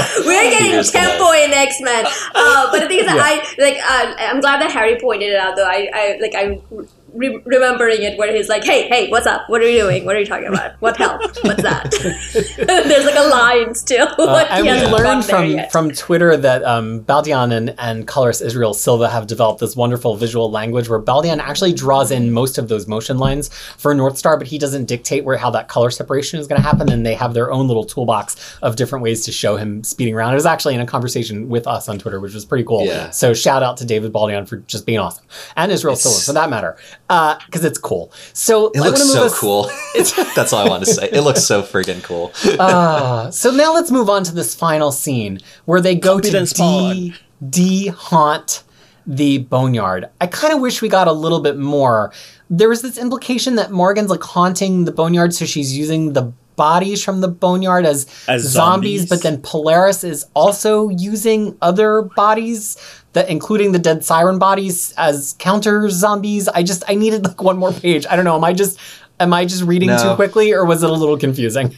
it. <laughs> we're getting Peter's gonna- tempo in X Men. Uh, but the thing is, Yeah. I like. Uh, I'm glad that Harry pointed it out. Though I, I like, I re- remembering it where he's like, "Hey, hey, what's up? What are you doing? What are you talking about? What help? What's that?" <laughs> <laughs> There's like a line still. Uh, <laughs> and we learned from from Twitter that um, Baldeón and, and colorist Israel Silva have developed this wonderful visual language where Baldeón actually draws in most of those motion lines for North Star, but he doesn't dictate where how that color separation is going to happen. And they have their own little toolbox of different ways to show him speeding around. It was actually in a conversation with us on Twitter, which was pretty cool. Yeah. So shout out to David Baldeón for just being awesome, and Israel It's- Silva for that matter, because it's cool. So It looks so us- cool. <laughs> <laughs> That's all I want to say. It looks so friggin' cool. Ah, <laughs> so now let's move on to this final scene where they go to Confidence de de haunt the boneyard. I kind of wish we got a little bit more. There was this implication that Morrigan's like haunting the boneyard, so she's using the bodies from the boneyard as, As zombies, zombies. but then Polaris is also using other bodies that including the dead Siryn bodies as counter zombies. I just I needed like one more page. I don't know. Am I just am I just reading No. too quickly or was it a little confusing?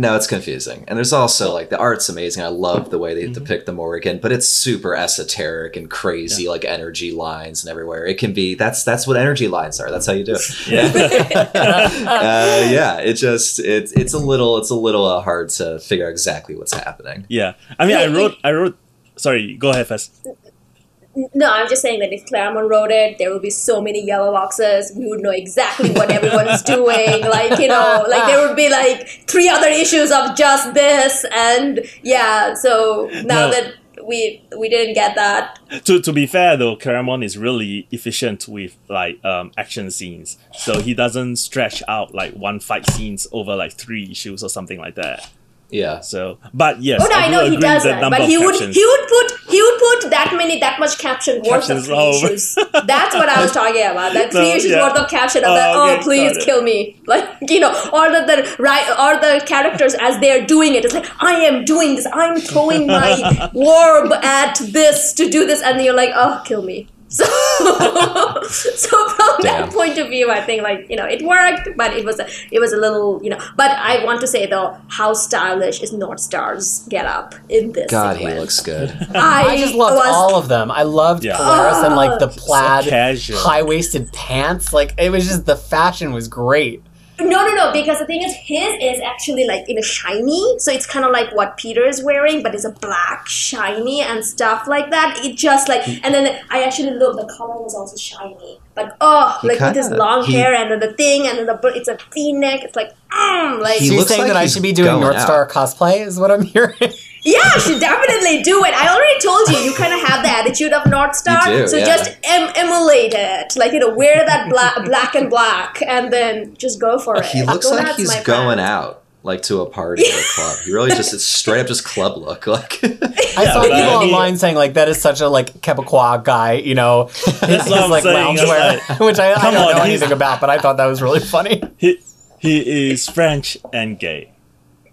No, it's confusing. And there's also like the art's amazing. I love the way Mm-hmm. they depict the Morrigan, but it's super esoteric and crazy, like energy lines and everywhere. It can be that's that's what energy lines are. That's how you do it. <laughs> Yeah. <laughs> uh, yeah, it just it's it's a little it's a little uh, hard to figure out exactly what's happening. yeah. I mean, I wrote. I wrote. Sorry, go ahead first. No, I'm just saying that if Claremont wrote it, there would be so many yellow boxes. We would know exactly what <laughs> everyone's doing. Like, you know, like there would be like three other issues of just this. And yeah, so now No. that we we didn't get that, To to be fair though, Claremont is really efficient with like um action scenes. So he doesn't stretch out like one fight scenes over like three issues or something like that. Yeah. So, but yes, oh no, I, do know he does with that, but he would captions. he would put he would put that many that much caption worth Captions of three issues. That's what I was talking about. That three <laughs> No, issues yeah. worth of caption of Oh, that. Oh, okay, please got kill me, like you know, or the, the right or the characters as they're doing it. It's like I am doing this. I'm throwing my <laughs> orb at this to do this, and you're like, oh, kill me. So, <laughs> so from Damn. that point of view, I think like you know it worked, but it was a it was a little you know. But I want to say though, how stylish is North Star's get up in this? God, he looks good. I, I just loved was, all of them. I loved Yeah. Polaris and like the plaid, casual. high waisted pants. Like it was just the fashion was great. No, no, no. Because the thing is, his is actually like in a shiny, so it's kind of like what Peter is wearing, but it's a black shiny and stuff like that. It just like, and then I actually look. The color was also shiny, but oh, He like with his long he- hair and then the thing, and then the it's a V neck. It's like, mm, like He So you're looks saying like that I should be doing North. Star cosplay is what I'm <laughs> hearing. Yeah, you should definitely do it. I already told you, you kind of have the attitude of North Star. You do, so yeah. just em- emulate it. Like, you know, wear that black, <laughs> black and black and then just go for it. He looks Go like he's going friend. out like to a party or a <laughs> club. He really just it's straight up just club look. Like I saw <laughs> but people he- online saying like that is such a like Quebecois guy, you know, his, That's what I'm like loungewear, which I, I don't on, know anything about, but I thought that was really funny. he he is French and gay,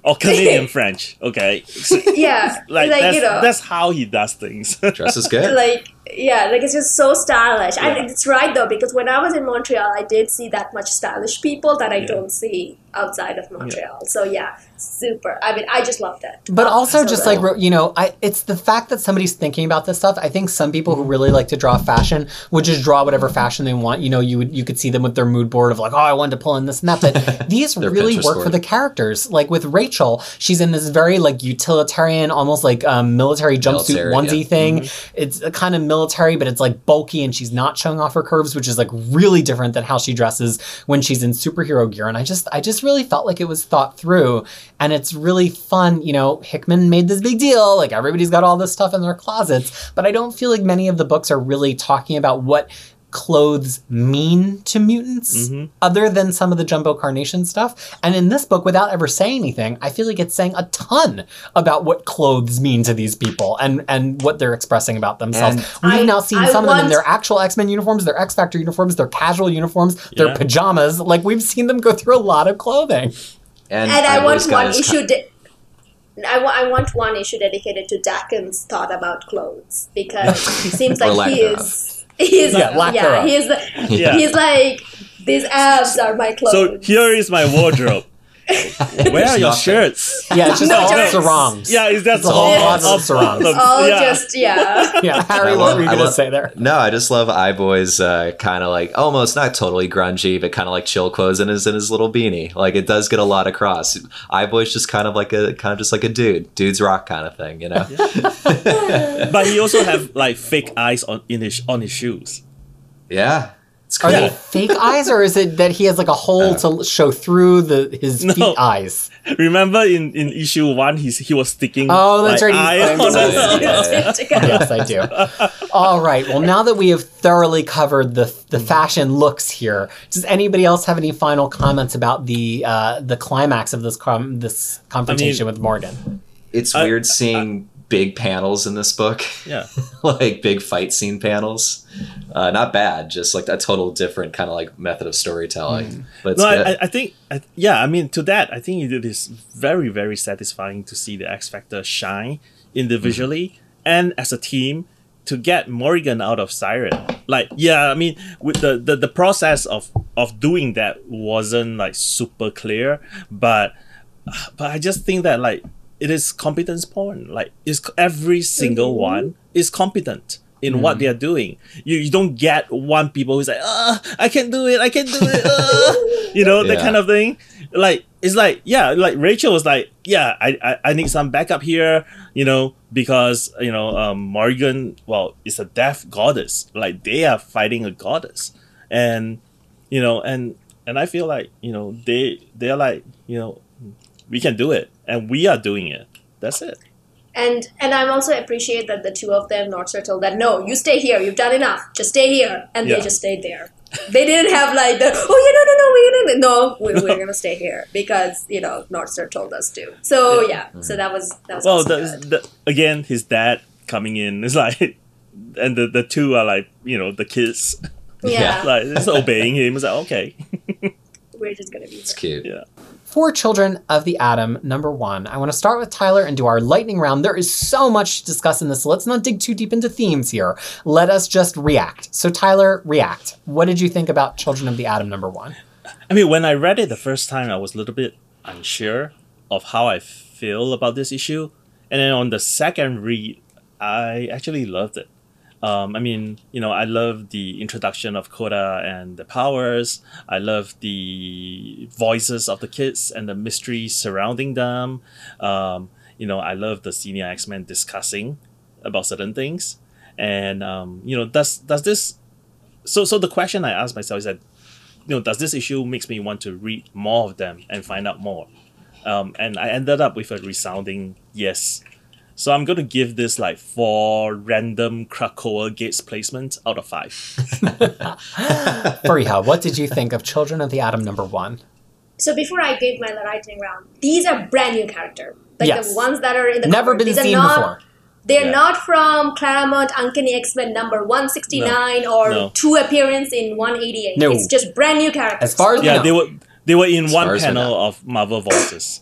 or Canadian <laughs> French. Okay, So, Yeah, like, like, that's, you know. that's how he does things. dresses good. like yeah like it's just so stylish Yeah. and it's right though because when i was in montreal i did see that much stylish people that i Yeah. don't see outside of montreal so yeah super i mean i just loved it But also, so just good. like you know, I it's the fact that somebody's thinking about this stuff. I think some people who mm-hmm. really like to draw fashion would just draw whatever fashion they want. You know, you would you could see them with their mood board of like, oh, I wanted to pull in this and that. But <laughs> these really Pinterest work for the characters. Like with Rachel, she's in this very like utilitarian, almost like um, military jumpsuit Military, onesie yeah. thing. Mm-hmm. It's uh, a kind of military, but it's like bulky, and she's not showing off her curves, which is like really different than how she dresses when she's in superhero gear. And I just I just really felt like it was thought through, and it's really fun. You know, Hickman made this big deal. Like everybody's got all this stuff in their closets, but I don't feel like many of the books are really talking about what clothes mean to mutants Mhm. other than some of the Jumbo Carnation stuff. And in this book without ever saying anything i feel like it's saying a ton about what clothes mean to these people and and what they're expressing about themselves. And we've I- now seen I some of them in their actual x-men uniforms their x-factor uniforms their casual uniforms their pajamas. Like we've seen them go through a lot of clothing. And, and i I've want one his issue de- I wa- I want one issue dedicated to Daken's thought about clothes because <laughs> it seems like he thereof. is <laughs> he's Yeah, lack yeah he's Yeah. he's like these abs are my clothes So here is my wardrobe. <laughs> <laughs> Where are your nothing. shirts? Yeah, it's just <laughs> No all jokes. sarongs. Yeah, is that It's a whole all closet of sarongs. <laughs> Oh, yeah. just yeah. Yeah, Harry, I what were you I going to love- say there? No, I just love Eyeboy's uh, kind of like almost not totally grungy, but kind of like chill clothes in his in his little beanie. Like it does get a lot across. Eyeboy's just kind of like a kind of just like a dude, dude's rock kind of thing, you know. but he also have like fake eyes on in his on his shoes. Yeah, it's Are cool. they fake <laughs> eyes, or is it that he has like a hole to show through the his No. feet eyes? Remember in, in issue one, he's he was sticking. Oh, that's like, right, he's eye playing on with <laughs> Yes, I do. All right. Well, now that we have thoroughly covered the the fashion looks here, does anybody else have any final comments about the uh, the climax of this com- this confrontation with Morrigan? It's I- weird seeing big panels in this book, Yeah. <laughs> like big fight scene panels. Uh, not bad, just like a total different kind of like method of storytelling. But it's No. I, I- think, I, yeah, I mean, to that, I think it is very, very satisfying to see the X Factor shine individually and as a team to get Morrigan out of Siryn. Like, yeah, I mean, with the, the, the process of, of doing that wasn't like super clear, but but I just think that like it is competence porn. Like, is every single one is competent in what they are doing. You, you don't get one people who's like, ah, I can't do it, I can't do it, ah," <laughs> you know, that kind of thing. Like, it's like, yeah, like Rachel was like, yeah, I, I, I need some backup here, you know, because, you know, um, Morrigan, well, is a deaf goddess. Like, they are fighting a goddess. And, you know, and, and I feel like, you know, they, they're like, you know, we can do it and we are doing it. That's it. And and I'm also appreciate that the two of them, Northstar told that no, you stay here. You've done enough. Just stay here, and Yeah. they just stayed there. They didn't have like the oh yeah no no no we're gonna no we, we're <laughs> gonna stay here because you know Northstar told us to. So yeah, so that was that was Well, the, good. the, again, his dad coming in is <laughs> like, and the, the two are like, you know, the kids, yeah, <laughs> like, just obeying him. It's like, okay. we're just gonna be. it's cute. Yeah. For Children of the Atom, number one, I want to start with Tyler and do our lightning round. There is so much to discuss in this, so let's not dig too deep into themes here. Let us just react. So, Tyler, react. What did you think about Children of the Atom, number one? I mean, when I read it the first time, I was a little bit unsure of how I feel about this issue. And then on the second read, I actually loved it. Um, I mean, you know, I love the introduction of Koda and the powers. I love the voices of the kids and the mystery surrounding them. Um, you know, I love the senior X Men discussing about certain things. And um, you know, does does this? So so the question I ask myself is that you know, does this issue makes me want to read more of them and find out more? Um, and I ended up with a resounding yes. So I'm going to give this like four random Krakoa Gates placements out of five. <laughs> Fariha, what did you think of Children of the Atom, number one? So before I gave my lightning round, these are brand new character, like Yes. the ones that are in the Never cover. been These are seen not, before. They're Yeah. not from Claremont Uncanny X Men number one sixty nine or No. two appearance in one eighty eight. No. It's just brand new characters. As far as we Yeah, know. they were they were in far one panel of Marvel Voices.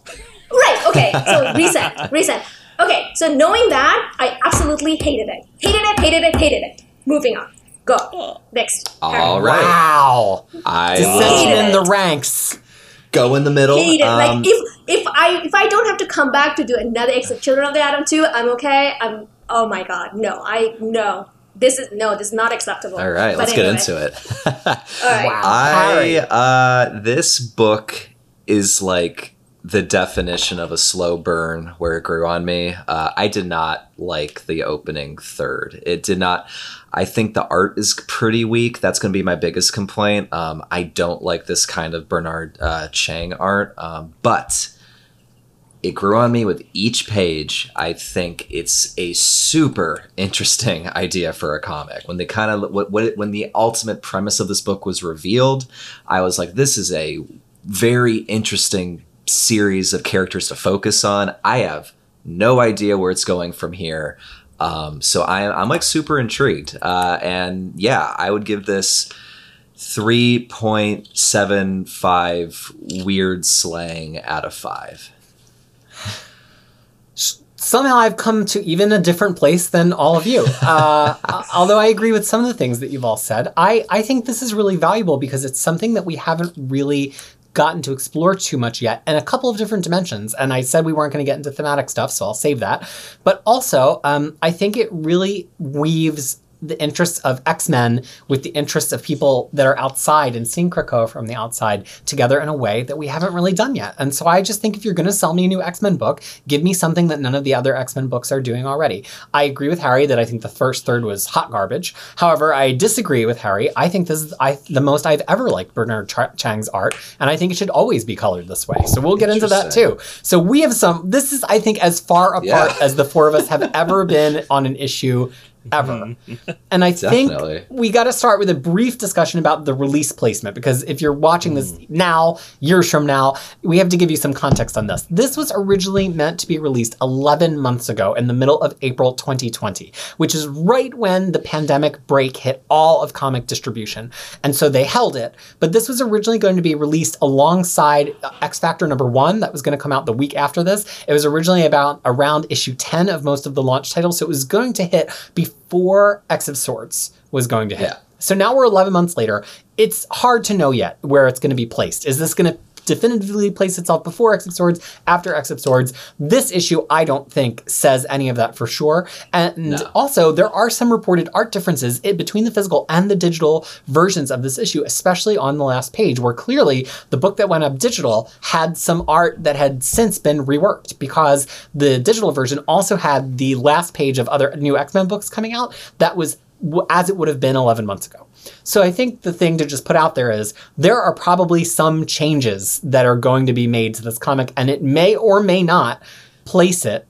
Right, okay, so reset, reset. Okay, so knowing that, I absolutely hated it. Hated it, hated it, hated it. Moving on. Go. Next. All right. Wow. I Dissension Hated in the ranks. go in the middle. Hate it. Um, like if if I if I don't have to come back to do another except Children of the Atom 2, I'm okay. I'm oh my god, no. I no. This is no, this is not acceptable. all right, But let's anyway. get into it. All right. <laughs> Wow. I Harry. uh this book is like the definition of a slow burn where it grew on me. Uh, I did not like the opening third. It did not. I think the art is pretty weak. That's going to be my biggest complaint. Um, I don't like this kind of Bernard uh, Chang art, um, but it grew on me with each page. I think it's a super interesting <laughs> idea for a comic. When they kind of what, what when the ultimate premise of this book was revealed, I was like, this is a very interesting series of characters to focus on. I have no idea where it's going from here. Um, so I, I'm like super intrigued. Uh, and yeah, I would give this 3.75 weird slang out of five. Somehow I've come to even a different place than all of you. Uh, <laughs> although I agree with some of the things that you've all said, I, I think this is really valuable because it's something that we haven't really gotten to explore too much yet in a couple of different dimensions. And I said we weren't going to get into thematic stuff, so I'll save that. But also, um, I think it really weaves the interests of X-Men with the interests of people that are outside and seeing Krakoa from the outside together in a way that we haven't really done yet. And so I just think if you're going to sell me a new X-Men book, give me something that none of the other X-Men books are doing already. I agree with Harry that I think the first third was hot garbage. However, I disagree with Harry. I think this is I, the most I've ever liked Bernard Ch- Chang's art, and I think it should always be colored this way. So we'll get into that too. So we have some. This is, I think, as far apart Yeah. as the four of us have ever been on an issue ever. Hmm. <laughs> and I Definitely. think we got to start with a brief discussion about the release placement because if you're watching this hmm. now, years from now, we have to give you some context on this. This was originally meant to be released 11 months ago in the middle of April 2020, which is right when the pandemic break hit all of comic distribution. And so they held it, but this was originally going to be released alongside uh, X Factor number 1 that was going to come out the week after this. It was originally about around issue 10 of most of the launch titles, so it was going to hit before X of Swords was going to hit. Yeah. So now we're 11 months later. It's hard to know yet where it's going to be placed. Is this going to definitively place itself before X of Swords, after X of Swords? This issue, I don't think, says any of that for sure. And No. also, there are some reported art differences between the physical and the digital versions of this issue, especially on the last page, where clearly the book that went up digital had some art that had since been reworked because the digital version also had the last page of other new X Men books coming out that was as it would have been 11 months ago. So I think the thing to just put out there is there are probably some changes that are going to be made to this comic, and it may or may not place it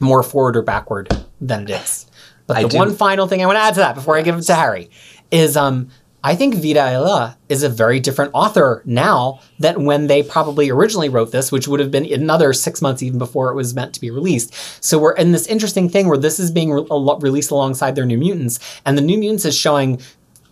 more forward or backward than it is. But I the do- one final thing I want to add to that before I give it to Harry is um, I think Vita Ayala is a very different author now than when they probably originally wrote this, which would have been another six months even before it was meant to be released. So we're in this interesting thing where this is being re- released alongside their New Mutants, and the New Mutants is showing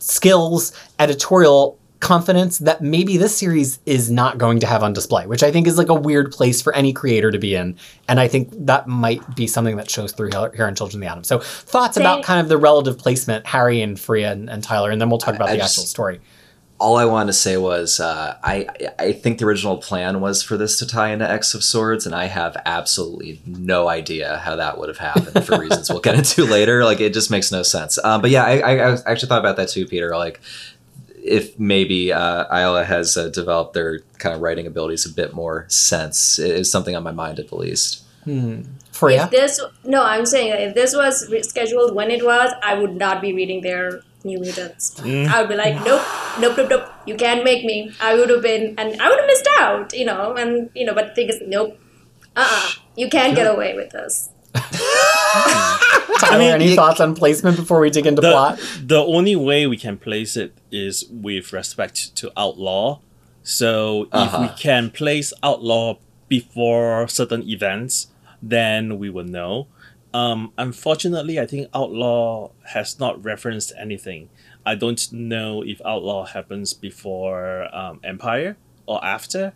skills, editorial confidence that maybe this series is not going to have on display, which I think is like a weird place for any creator to be in. And I think that might be something that shows through here here in Children of the Atom. So thoughts about kind of the relative placement, Harry and Fariha and, and Tyler, and then we'll talk about I the just- actual story. All I wanted to say was uh, I I think the original plan was for this to tie into X of Swords, and I have absolutely no idea how that would have happened for reasons we'll get into later. Like it just makes no sense. Um, but yeah, I, I, I actually thought about that too, Peter. Like if maybe uh, Isla has uh, developed their kind of writing abilities a bit more sense it is something on my mind at the least. Fariha? If this no, I'm saying if this was scheduled when it was, I would not be reading their New Mutants. I would be like, nope, nope, nope, nope. You can't make me. I would have been, and I would have missed out, you know. And you know, but the thing is, nope, uh, uh you can't get away with this. <laughs> Tyler, mean, any you- thoughts on placement before we dig into plot? the, the only way we can place it is with respect to outlaw so if we Uh-huh. can place outlaw before certain events then we will know um, unfortunately i think outlaw has not referenced anything i don't know if outlaw happens before um, empire or after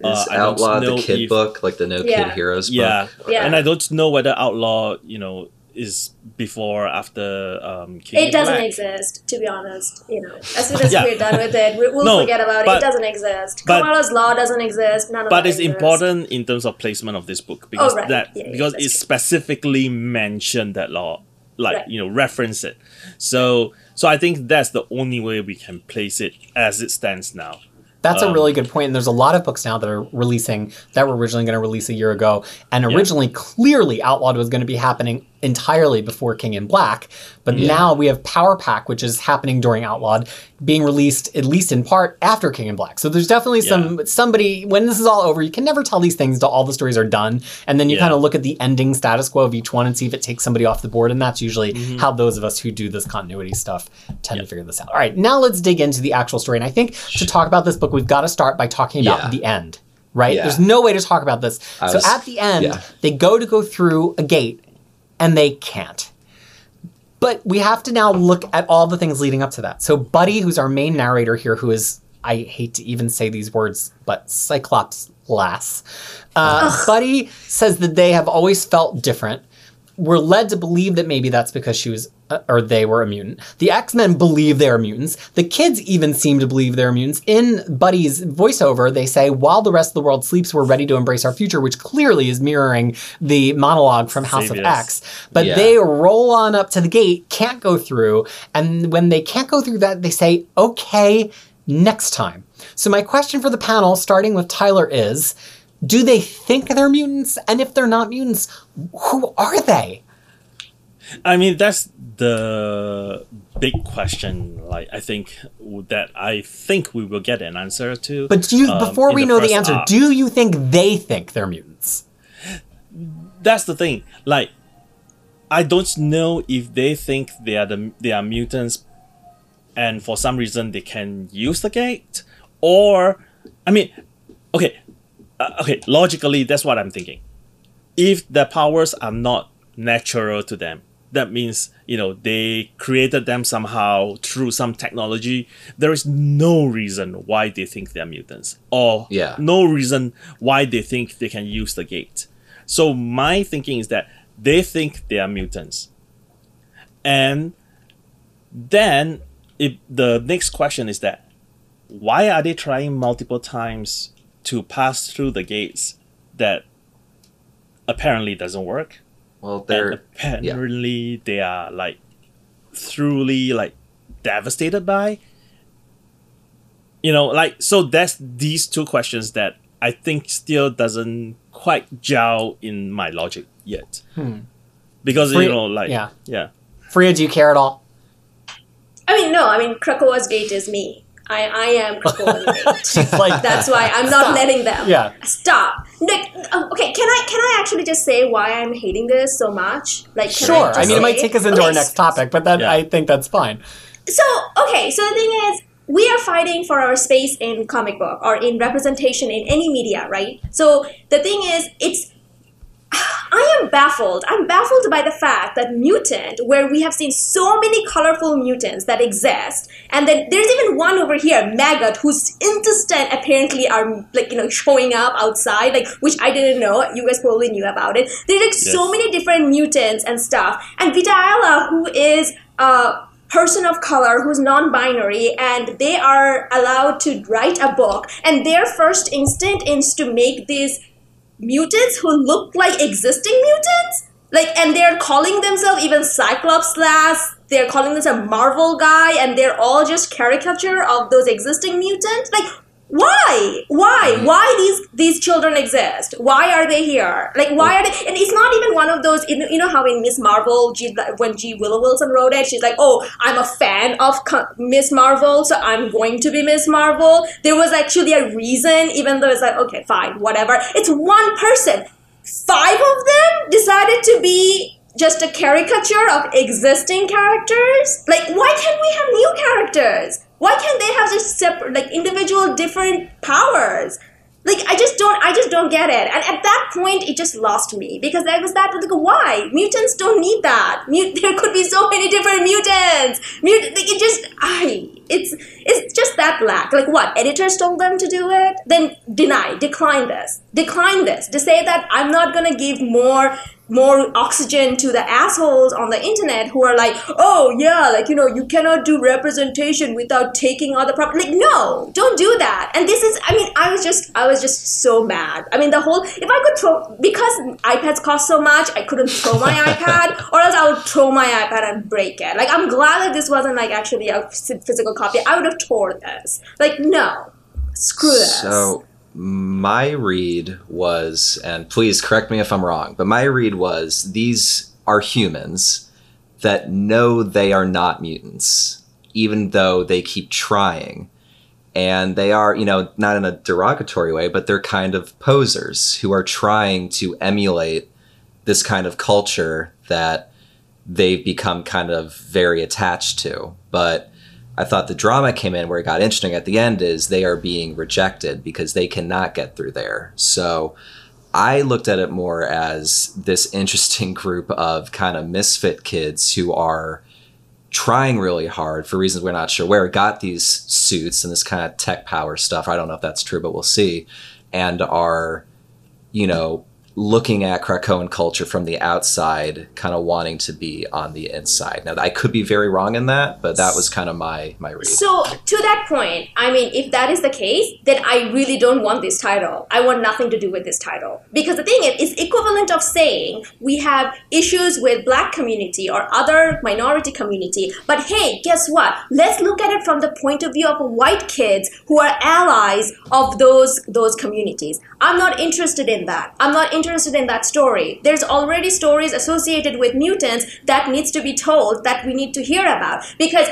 Is Uh, I Outlaw the kid if- book, like the No Yeah. Kid Heroes yeah book? Yeah. and i don't know whether outlaw you know is before after um, King It doesn't Black. exist, to be honest. You know, as soon as Yeah. we're done with it, we, we'll No, forget about it. but- It doesn't exist. but- Kamala's law doesn't exist. None of but it's exists. important in terms of placement of this book because right. that Yeah, yeah, because that's it true. specifically mentioned that law like Right. you know reference it so so i think that's the only way we can place it as it stands now That's a Um, really good point. And there's a lot of books now that are releasing that were originally going to release a year ago. And originally, clearly, Outlawed was going to be happening entirely before King in Black. But now we have Power Pack, which is happening during Outlawed, being released at least in part after King in Black. So there's definitely some somebody when this is all over, you can never tell these things till all the stories are done. And then you Yeah. kind of look at the ending status quo of each one and see if it takes somebody off the board. And that's usually Mm-hmm. how those of us who do this continuity stuff tend to figure this out. All right, now let's dig into the actual story. And I think to talk about this book, we've got to start by talking about Yeah. the end. Right? Yeah. There's no way to talk about this. So at the end, yeah. they go to go through a gate and they can't. But we have to now look at all the things leading up to that. So Buddy, who's our main narrator here, who is I hate to even say these words, but Cyclops lass. Uh, Buddy says that they have always felt different. We're led to believe that maybe that's because she was uh, or they were a mutant. The X Men believe they're mutants. The kids even seem to believe they're mutants. In Buddy's voiceover, they say, while the rest of the world sleeps, we're ready to embrace our future, which clearly is mirroring the monologue from House of X. But Yeah. they roll on up to the gate, can't go through. And when they can't go through that, they say, okay, next time. So, my question for the panel, starting with Tyler, is do they think they're mutants? And if they're not mutants, who are they? I mean, that's the big question. Like, I think that I think we will get an answer to. But do you, um, before we know the answer, arc. do you think they think they're mutants? that's the thing. Like, I don't know if they think they are the they are mutants, and for some reason they can use the gate, or I mean, okay, uh, okay. Logically, that's what I'm thinking. If their powers are not natural to them, that means you know they created them somehow through some technology. There is no reason why they think they're mutants, or Yeah. no reason why they think they can use the gate. So my thinking is that they think they are mutants. And then if the next question is that why are they trying multiple times to pass through the gates that apparently doesn't work? Well, they're apparently they are like truly like devastated by. You know, like so that's these two questions that I think still doesn't quite gel in my logic yet. Hmm. Because Free- you know, like yeah. yeah. Fariha, do you care at all? I mean, no. I mean, Krakoa's gate is me. I, I am Krakoa's <laughs> gate. She's like, That's why I'm not Stop. letting them. Yeah. Stop. Nick, um, okay, can I can I actually just say why I'm hating this so much? Like, can Sure. just I mean, it might take us into Okay, our next topic, but that Yeah. I think that's fine. So, okay, so the thing is, we are fighting for our space in comic book or in representation in any media, right? So the thing is, it's. I am baffled. I'm baffled by the fact that mutant, where we have seen so many colorful mutants that exist, and then there's even one over here, Maggott, whose intestine apparently are like you know showing up outside, like which I didn't know. You guys probably knew about it. There's like so many different mutants and stuff, and Vita Ayala, who is uh person of color who's non-binary and they are allowed to write a book and their first instinct is to make these mutants who look like existing mutants? Like and they're calling themselves even cyclops slash they're calling this a marvel guy and they're all just caricature of those existing mutants? Like why? Why? Mm. Why these these children exist? Why are they here? Like why are they and it's not even one of those you know, how in miss marvel G, when g. Willow Wilson wrote it she's like oh i'm a fan of miss marvel so i'm going to be miss marvel. There was actually a reason even though it's like okay fine whatever. It's one person. Five of them decided to be just a caricature of existing characters? Like why can't we have new characters why can't they have just separate like individual different powers? Like i just don't i just don't get it. And at that point it just lost me because i was that like why? Mutants don't need that. Mut- <laughs> there could be so many different mutants. Mut- like it just i it's it's just that lack like what editors told them to do it then deny decline this decline this to say that i'm not gonna give more more oxygen to the assholes on the internet who are like, oh yeah, like you know, you cannot do representation without taking other property. Like, no, don't do that. And this is, I mean, I was just, I was just so mad. I mean, the whole, if I could throw, because iPads cost so much, I couldn't throw my <laughs> iPad, or else I would throw my iPad and break it. Like, I'm glad that this wasn't like actually a physical I would have tore this. Like, no, screw this. So my read was, and please correct me if I'm wrong, but my read was these are humans that know they are not mutants, even though they keep trying. And they are, you know, not in a derogatory way, but they're kind of posers who are trying to emulate this kind of culture that they've become kind of very attached to. But I thought the drama came in where it got interesting at the end is they are being rejected because they cannot get through there. So I looked at it more as this interesting <laughs> group of kind of misfit kids who are trying really hard for reasons we're not sure where got these suits and this kind of tech power stuff. I don't know if that's true, but we'll see. And are, you know, looking at Krakoan culture from the outside, kind of wanting to be on the inside. Now, I could be very wrong in that, but that was kind of my my read. So to that point, I mean, if that is the case, then I really don't want this title. I want nothing to do with this title because the thing is, it's equivalent of saying we have issues with black community or other minority community, but hey, guess what? Let's look at it from the point of view of white kids who are allies of those those communities. I'm not interested in that. I'm not interested in that story. There's already stories associated with mutants that needs to be told that we need to hear about because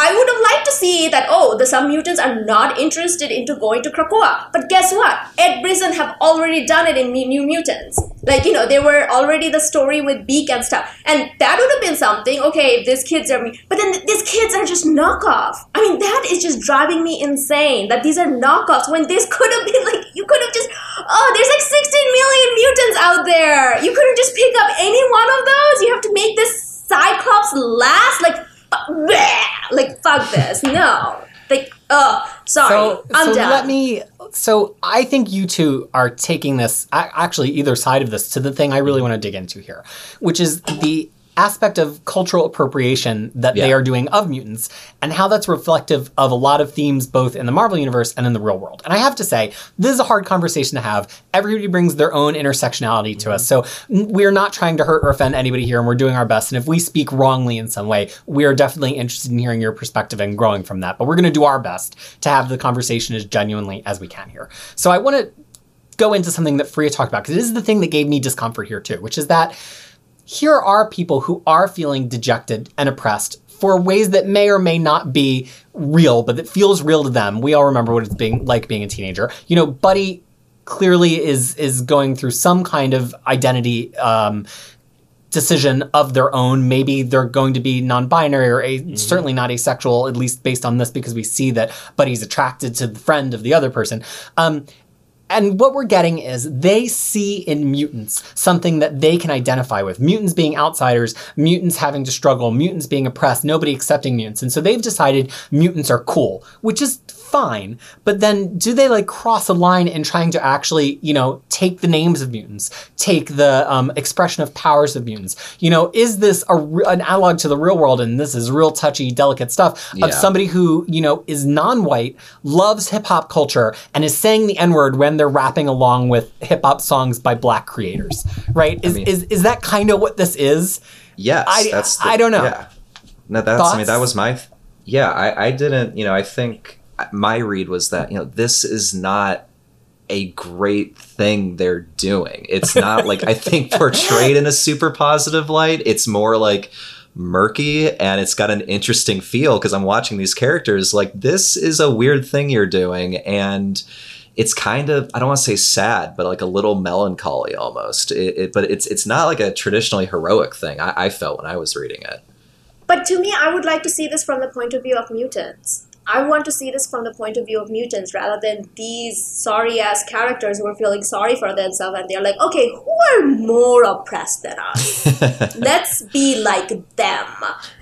I would have liked to see that, oh, the some mutants are not interested into going to Krakoa. But guess what? Ed Brisson have already done it in New Mutants. Like, you know, they were already the story with Beak and stuff. And that would have been something, okay, these kids are, me. but then these kids are just knockoff. I mean, that is just driving me insane that these are knockoffs when this could have been like, you could have just, oh, there's like 16 million mutants out there. You couldn't just pick up any one of those. You have to make this Cyclops-Lass. Like, like fuck this. No. Like, oh, sorry. So, I'm so done. let me. So I think you two are taking this, actually, either side of this, to the thing I really want to dig into here, which is the aspect of cultural appropriation that they are doing of mutants and how that's reflective of a lot of themes both in the Marvel universe and in the real world. And I have to say, this is a hard conversation to have. Everybody brings their own intersectionality to us. So we're not trying to hurt or offend anybody here and we're doing our best. And if we speak wrongly in some way, we are definitely interested in hearing your perspective and growing from that. But we're going to do our best to have the conversation as genuinely as we can here. So I want to go into something that Fariha talked about because this is the thing that gave me discomfort here too, which is that here are people who are feeling dejected and oppressed for ways that may or may not be real, but that feels real to them. We all remember what it's being like being a teenager. You know, Buddy clearly is is going through some kind of identity um, decision of their own. Maybe they're going to be non-binary or a, certainly not asexual, at least based on this, because we see that Buddy's attracted to the friend of the other person. Um, and what we're getting is they see in mutants something that they can identify with. Mutants being outsiders, mutants having to struggle, mutants being oppressed, nobody accepting mutants. And so they've decided mutants are cool, which is fine. But then do they like cross a line in trying to actually, you know, take the names of mutants, take the um, expression of powers of mutants? You know, is this a, an analog to the real world? And this is real touchy, delicate stuff of Yeah. somebody who, you know, is non-white, loves hip hop culture, and is saying the N-word when they're rapping along with hip hop songs by black creators. Right? Is mean- is, is that kind of what this is? Yes, I- that's. I don't know. Yeah, no, that's. I mean, that was my. Yeah, I, I didn't. You know, I think my read was that you know this is not a great thing they're doing. It's not like I think <laughs> portrayed in a super positive light. It's more like murky and it's got an interesting feel because I'm watching these characters like this is a weird thing you're doing and it's kind of I don't want to say sad, but like a little melancholy almost. It, it, but it's it's not like a traditionally heroic thing. I, I felt when I was reading it. But to me, I would like to see this from the point of view of mutants. I want to see this from the point of view of mutants rather than these sorry ass characters who are feeling sorry for themselves and they're like, okay, who are more oppressed than us? <laughs> Let's be like them.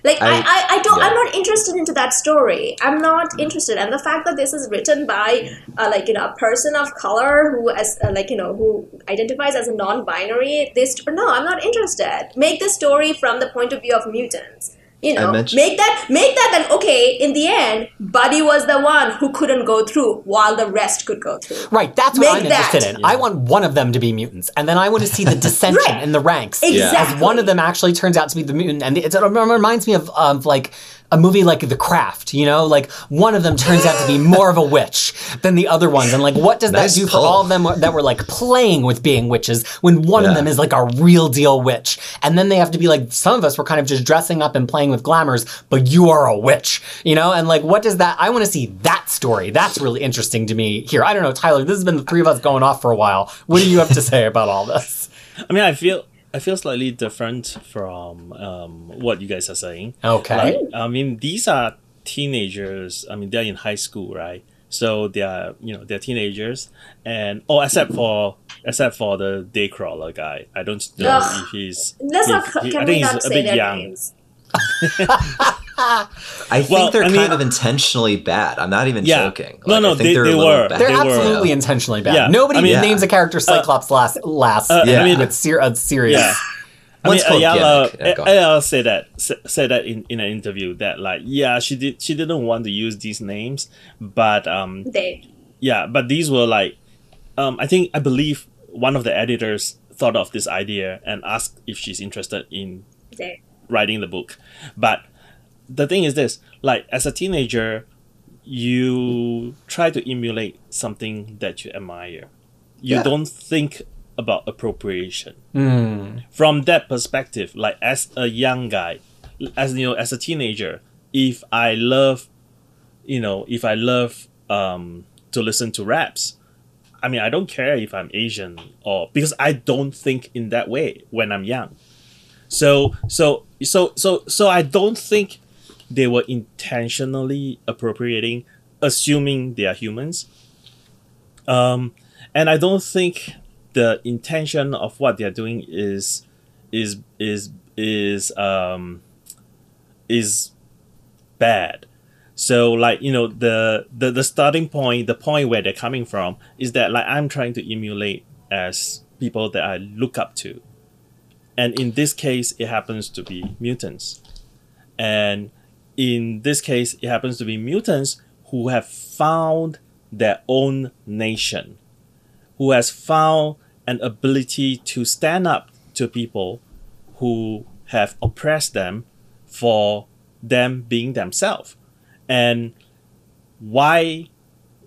Like I, I- I, don't. yeah. I'm not interested into that story. I'm not interested. And the fact that this is written by uh, like you know a person of color who as uh, like you know who identifies as a non-binary. This no, I'm not interested. Make the story from the point of view of mutants. You know, mentioned- make that make that that okay. In the end, Buddy was the one who couldn't go through, while the rest could go through. Right, that's what Make I'm that. interested in. I want one of them to be mutants, and then I want to see the <laughs> dissension Right. in the ranks. Exactly. As one of them actually turns out to be the mutant, and it's, it reminds me of, of like a movie like The Craft. You know, like one of them turns out to be more of a witch than the other ones, and like what does Nice that do for all of them that were like playing with being witches when one of them is like a real deal witch, and then they have to be like some of us were kind of just dressing up and playing with glamours, but you are a witch, you know, and like what does that? I want to see that story. That's really interesting to me here. I don't know, Tyler. This has been the three of us going off for a while. What do you have to say about all this? <laughs> I mean, I feel I feel slightly different from um, what you guys are saying. Okay. Like, I mean, these are teenagers. I mean, they're in high school, right? So they are, you know, they're teenagers, and oh, except for except for the Daycrawler guy, I don't know Ugh. if he's. Let's not. if he- Can I we think not he's a say bit their young. <laughs> <laughs> names? <laughs> I think Well, they're I kind mean- of intentionally bad. I'm not even Yeah. joking. No, Like, no, I think they- they're they were. bad. They're They absolutely Yeah. intentionally bad. Yeah, Nobody I mean- names a character Cyclops last last uh, I mean- with ser- a serious. Yeah. I One's mean, Ayala. Yeah. Ayala said that said that in, in an interview that like yeah she did she didn't want to use these names, but um They yeah but these were like um I think I believe one of the editors thought of this idea and asked if she's interested in they writing the book. But the thing is this like as a teenager, you try to emulate something that you admire. You Yeah. don't think about appropriation. Hmm. From that perspective, like as a young guy, as you know, as a teenager, if I love, you know, if I love um, to listen to raps, I mean, I don't care if I'm Asian or because I don't think in that way when I'm young. So so so so so I don't think they were intentionally appropriating, assuming they are humans. Um, and I don't think the intention of what they are doing is is is is um is bad. So like you know the, the the starting point, the point where they're coming from is that like I'm trying to emulate as people that I look up to, and in this case it happens to be mutants, and in this case it happens to be mutants who have found their own nation, who has found an ability to stand up to people who have oppressed them for them being themselves. And why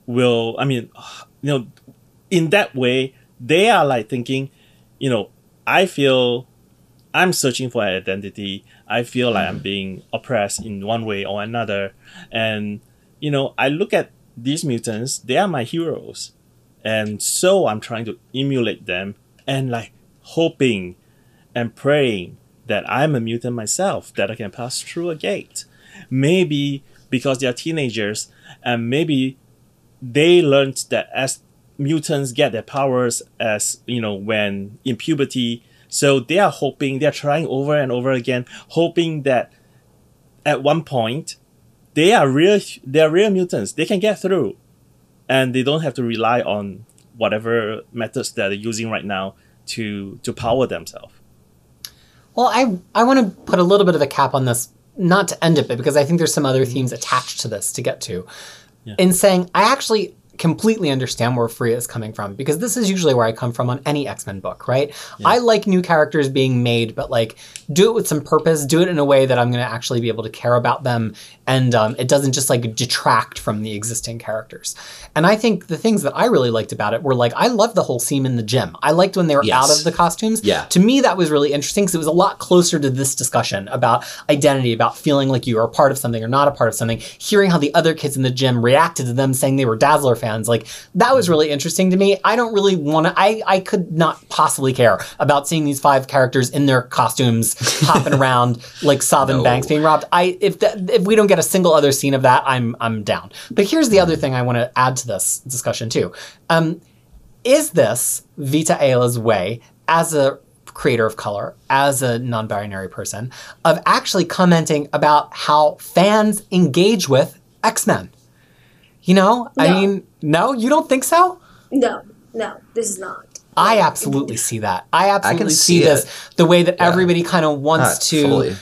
will i mean you know in that way they are like thinking you know i feel i'm searching for an identity. I feel like i'm mm-hmm. being oppressed in one way or another. And you know i look at these mutants. They are my heroes. And so i'm trying to emulate them and like hoping and praying that i'm a mutant myself that i can pass through a gate. Maybe because they're teenagers and maybe they learned that as mutants get their powers as you know when in puberty so they are hoping they're trying over and over again hoping that at one point they are real they're real mutants. They can get through. And they don't have to rely on whatever methods that they're using right now to to power themselves. Well, I I want to put a little bit of a cap on this, not to end it, but because I think there's some other themes attached to this to get to. In saying, I actually completely understand where Fariha is coming from because this is usually where I come from on any X Men book, right? I like new characters being made, but like do it with some purpose, do it in a way that I'm going to actually be able to care about them, and um, it doesn't just like detract from the existing characters. And I think the things that I really liked about it were like I loved the whole scene in the gym. I liked when they were Yes. out of the costumes. Yeah. To me, that was really interesting because it was a lot closer to this discussion about identity, about feeling like you are a part of something or not a part of something. Hearing how the other kids in the gym reacted to them saying they were Dazzler fans, like that was really interesting to me. I don't really want to. I I could not possibly care about seeing these five characters in their costumes <laughs> hopping around like Sovereign No. Banks being robbed. I if that, if we don't get a single other scene of that, I'm I'm down. But here's the other thing I want to add to this discussion too. Um, is this Vita Ayala's way as a creator of color, as a non binary person, of actually commenting about how fans engage with X Men? You know, I mean, no, you don't think so? no no this is not. I absolutely see that. I absolutely see, see this it. the way that Yeah. everybody kind of wants Not to fully.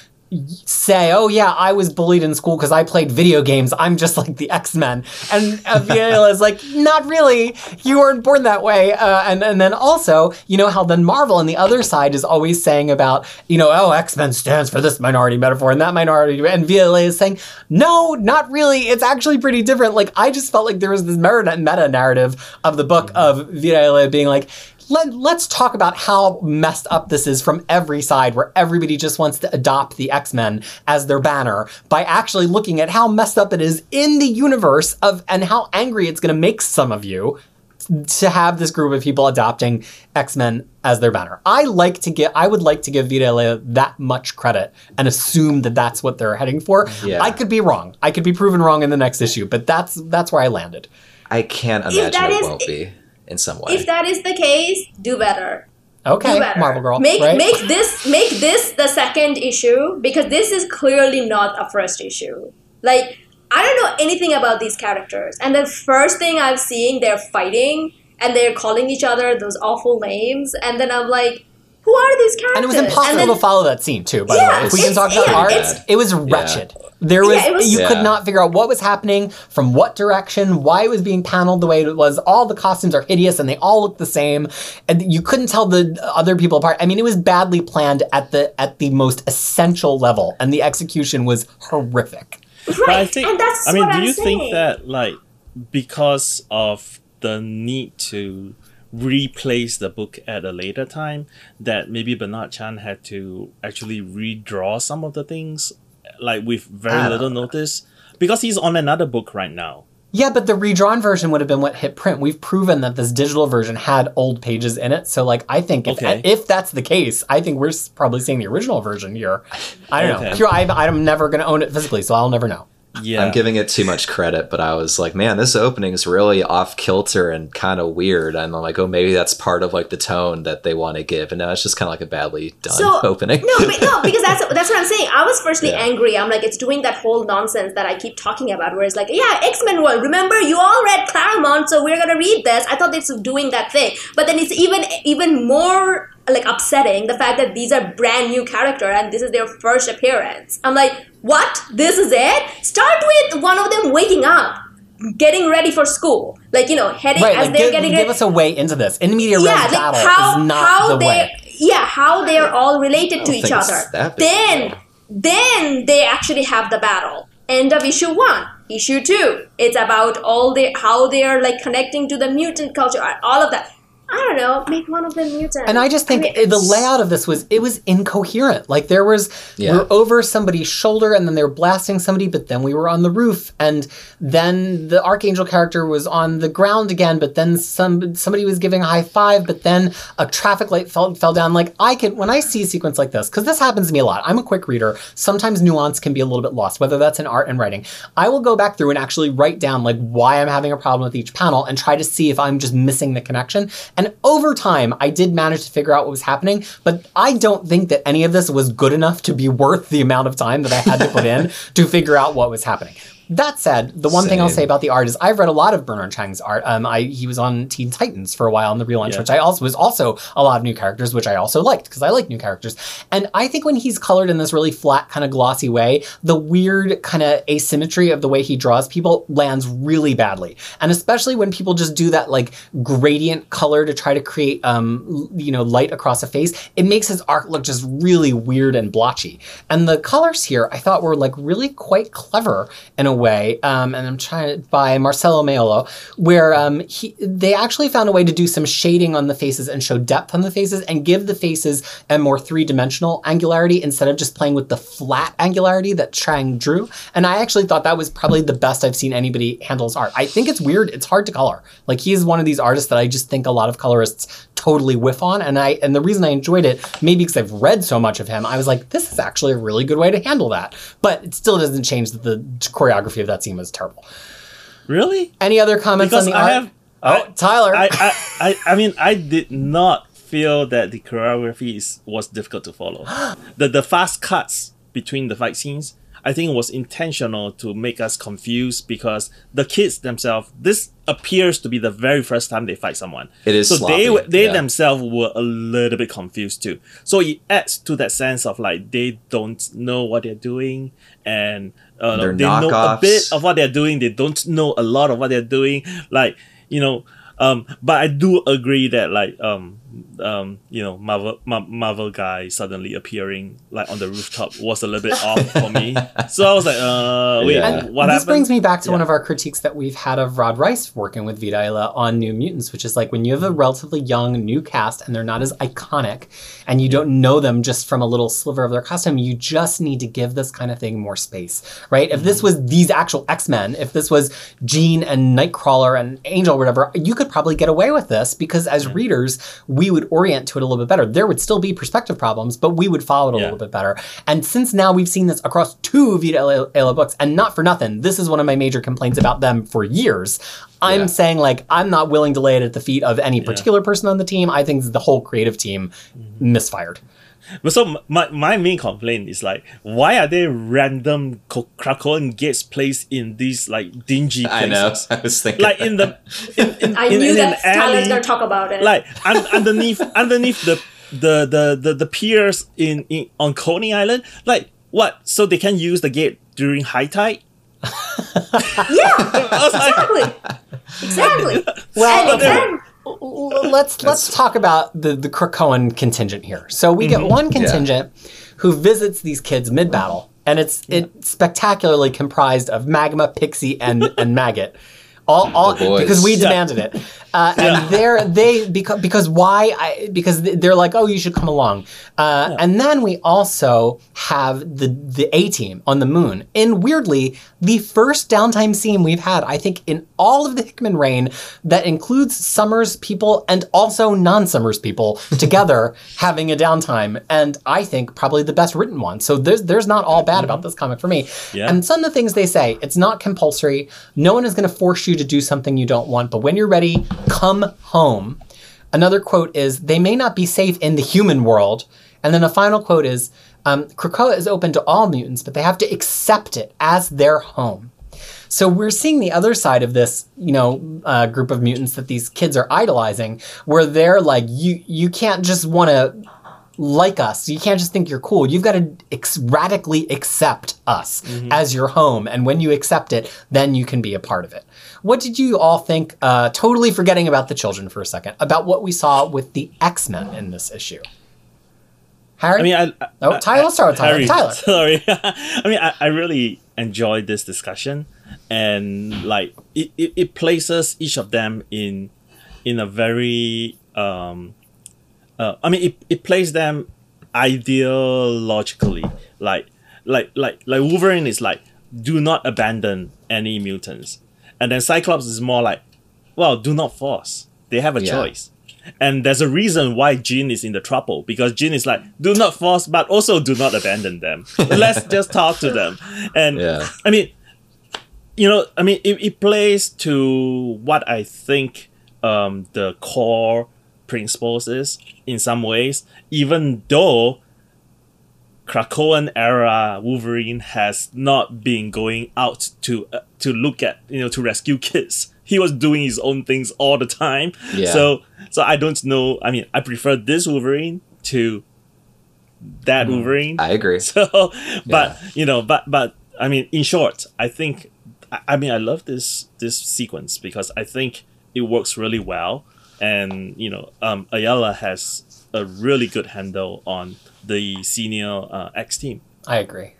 Say, "Oh yeah, I was bullied in school because I played video games. I'm just like the X Men." And Viola is like, "Not really. You weren't born that way." Uh, and and then also, you know how then Marvel on the other side is always saying about, you know, "Oh, X Men stands for this minority metaphor and that minority," and Viola is saying, "No, not really. It's actually pretty different." Like I just felt like there was this meta meta narrative of the book of Viola being like let, let's talk about how messed up this is from every side, where everybody just wants to adopt the X Men as their banner by actually looking at how messed up it is in the universe of and how angry it's going to make some of you to have this group of people adopting X Men as their banner. I like to get, I would like to give Vita Ayala that much credit and assume that that's what they're heading for. Yeah. I could be wrong. I could be proven wrong in the next issue, but that's that's where I landed. I can't imagine that it is- won't be in some way. If that is the case, do better. Okay, Do better. Marvel Girl. Make right? make this make this the second issue because this is clearly not a first issue. Like I don't know anything about these characters, and the first thing I'm seeing, they're fighting and they're calling each other those awful names, and then I'm like, who are these characters? and it was impossible then- to follow that scene too. By Yeah, the way, if we can talk about yeah, art, it was wretched. There was, Yeah, was- you could not figure out what was happening, from what direction, why it was being paneled the way it was. All the costumes are hideous and they all look the same, and you couldn't tell the other people apart. I mean, it was badly planned at the at the most essential level, and the execution was horrific. right, But I think, and that's I mean, what do I'm you saying. think that like because of the need to replace the book at a later time, that maybe Bernard Chang had to actually redraw some of the things, like with very don't little notice, because he's on another book right now. Yeah, but the redrawn version would have been what hit print. We've proven that this digital version had old pages in it. So, like, I think if, Okay. if that's the case, I think we're probably seeing the original version here. I don't know. Okay. Pure, I, I'm never going to own it physically, so I'll never know. Yeah, I'm giving it too much credit, but I was like, man, this opening is really off kilter and kind of weird. And I'm like, oh, maybe that's part of like the tone that they want to give. And now it's just kind of like a badly done So- <laughs> opening. No, but no, because that's that's what I'm saying. I was firstly Yeah. angry. I'm like, it's doing that whole nonsense that I keep talking about, where it's like, yeah, X Men World. Remember, you all read Claremont, so we're gonna read this. I thought it's doing that thing, but then it's even even more like upsetting the fact that these are brand new character and this is their first appearance. I'm like, what? This is it? Start with one of them waking up. Getting ready for school, like you know, heading Right, as like, they're give, getting give ready us a way into this. In media yeah, res like battle how is not how the they way. yeah how they're all related to each other. that big a Then deal. then they actually have the battle. End of issue one. Issue two. It's about all the how they are like connecting to the mutant culture. All of that. I don't know. Make one of them mutant. And I just think mean, the layout of this was it was incoherent. Like there was Yeah. we're over somebody's shoulder and then they were blasting somebody, but then we were on the roof, and then the archangel character was on the ground again, but then some somebody was giving a high five, but then a traffic light fell fell down. Like I can when I see a sequence like this, because this happens to me a lot. I'm a quick reader. Sometimes nuance can be a little bit lost, whether that's in art and writing. I will go back through and actually write down like why I'm having a problem with each panel and try to see if I'm just missing the connection. And over time, I did manage to figure out what was happening, but I don't think that any of this was good enough to be worth the amount of time that I had to put in <laughs> to figure out what was happening. That said, the one thing I'll say about the art is I've read a lot of Bernard Chang's art. Um, I he was on Teen Titans for a while in the relaunch, Yeah. which I also was also a lot of new characters, which I also liked because I like new characters. And I think when he's colored in this really flat, kind of glossy way, the weird kind of asymmetry of the way he draws people lands really badly. And especially when people just do that like gradient color to try to create um you know light across a face, it makes his art look just really weird and blotchy. And the colors here I thought were like really quite clever in a way. Um, and I'm trying by Marcelo Maiolo, where um he they actually found a way to do some shading on the faces and show depth on the faces and give the faces a more three-dimensional angularity instead of just playing with the flat angularity that Chang drew. And I actually thought that was probably the best I've seen anybody handle art. I think it's weird, it's hard to color. Like he's one of these artists that I just think a lot of colorists totally whiff on. And I and the reason I enjoyed it, maybe because I've read so much of him, I was like, this is actually a really good way to handle that. But it still doesn't change that the choreography of that scene was terrible. really Any other comments because on the I art? have. oh, I- Tyler. I, I, I, I mean, I did not feel that the choreography is, was difficult to follow. <gasps> the the fast cuts between the fight scenes, I think, it was intentional to make us confused because the kids themselves, this appears to be the very first time they fight someone. It is so they sloppy, they yeah. themselves were a little bit confused too. So it adds to that sense of like they don't know what they're doing and uh, they know a bit of what they're doing. They don't know a lot of what they're doing. Like you know, um, but I do agree that like um, um, you know, Marvel Ma- Marvel guy suddenly appearing like on the rooftop was a little bit off for me. <laughs> So I was like, uh, wait, Yeah. And what this happened? brings me back to one of our critiques that we've had of Rod Reis working with Vita on New Mutants, which is like when you have a relatively young new cast and they're not as iconic and you don't know them just from a little sliver of their costume, you just need to give this kind of thing more space, right? If Mm-hmm. this was these actual X Men, if this was Jean and Nightcrawler and Angel or whatever, you could probably get away with this because as readers, we we would orient to it a little bit better. There would still be perspective problems, but we would follow it a Yeah. little bit better. And since now we've seen this across two Vita Ayala books, and not for nothing, this is one of my major complaints about them for years. I'm Yeah. saying like I'm not willing to lay it at the feet of any particular person on the team. I think the whole creative team mm-hmm. misfired. But so my, my main complaint is like, why are there random Co- Krakoan gates placed in these like dingy places? I know. <laughs> I was thinking. Like in the in, in, I in, knew in that an Tyler's alley, gonna talk about it. like un- underneath <laughs> underneath the the the the, the piers in, in on Coney Island. Like what? So they can use the gate during high tide? yeah, <laughs> I was like, exactly, exactly. Well, and, and L- let's let's talk about the the Krakoan contingent here. So we Mm-hmm. get one contingent who visits these kids mid battle, and it's it's spectacularly comprised of magma, pixie, and and Maggott. All, all because we Yeah. demanded it, uh, and they're they because because why? I, because they're like, oh, you should come along, uh, and then we also have the the A team on the moon. And weirdly, the first downtime scene we've had, I think, in all of the Hickman reign, that includes Summers people and also non-Summers people <laughs> together having a downtime, and I think probably the best written one. So there's there's not all bad about this comic for me. Yeah. And some of the things they say, it's not compulsory. No one is going to force you to do something you don't want, but when you're ready, come home. Another quote is, they may not be safe in the human world. And then a final quote is, um, Krakoa is open to all mutants, but they have to accept it as their home. So we're seeing the other side of this, you know, uh, group of mutants that these kids are idolizing, where they're like, you you can't just want to like us. You can't just think you're cool. You've got to ex- radically accept us as your home, and when you accept it, then you can be a part of it. What did you all think? Uh, totally forgetting about the children for a second, about what we saw with the X Men in this issue. Harry, I mean, I, I Oh, Tyler, let's start with Tyler. Harry, Tyler. <laughs> Sorry. <laughs> I mean, I, I really enjoyed this discussion, and like it, it, it places each of them in in a very um, uh, I mean, it, it places them ideologically, like like like like Wolverine is like, do not abandon any mutants, and then Cyclops is more like, well, do not force. They have a Yeah. choice. And there's a reason why Jean is in the trouble because Jean is like, do not force, but also do not abandon them. <laughs> Let's just talk to them. And Yeah. I mean, you know, I mean, it, it plays to what I think um, the core principles is in some ways, even though Krakoan era Wolverine has not been going out to uh, to look at you know to rescue kids. He was doing his own things all the time. Yeah. So so I don't know. I mean, I prefer this Wolverine to that Wolverine. I agree. <laughs> So, but you know, but but I mean, in short, I think I, I mean I love this this sequence because I think it works really well, and you know, um, Ayala has a really good handle on the senior uh, X team. I agree.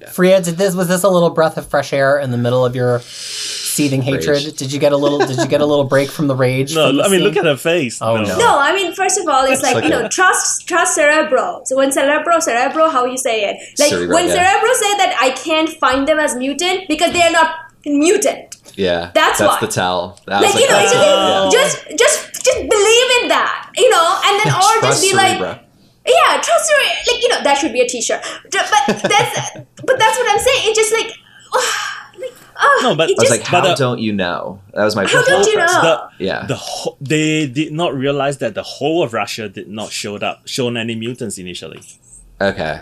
Fariha, did this was this a little breath of fresh air in the middle of your seething hatred? Rage. Did you get a little? Did you get a little break from the rage? <laughs> No, the I mean, scene? look at her face. Oh, no. No, I mean, first of all, it's like, like you know, trust trust Cerebro. So when Cerebro, Cerebro, how you say it? Like Cerebro, when yeah. Cerebro said that I can't find them as mutant because they are not mutant. Yeah. That's that's why. the tell. That Like was you know, it's Oh. just, just just just believe in that, you know, and then <laughs> or just Trust be like, Cerebro. yeah, trust your like you know that should be a T-shirt. But that's <laughs> but that's what I'm saying. It just like, <sighs> like oh, No, but- it I was just, like, how But, uh, don't you know? That was my How don't you premise. know? The, Yeah. the whole, they did not realize that the whole of Russia did not showed up shown any mutants initially. Okay.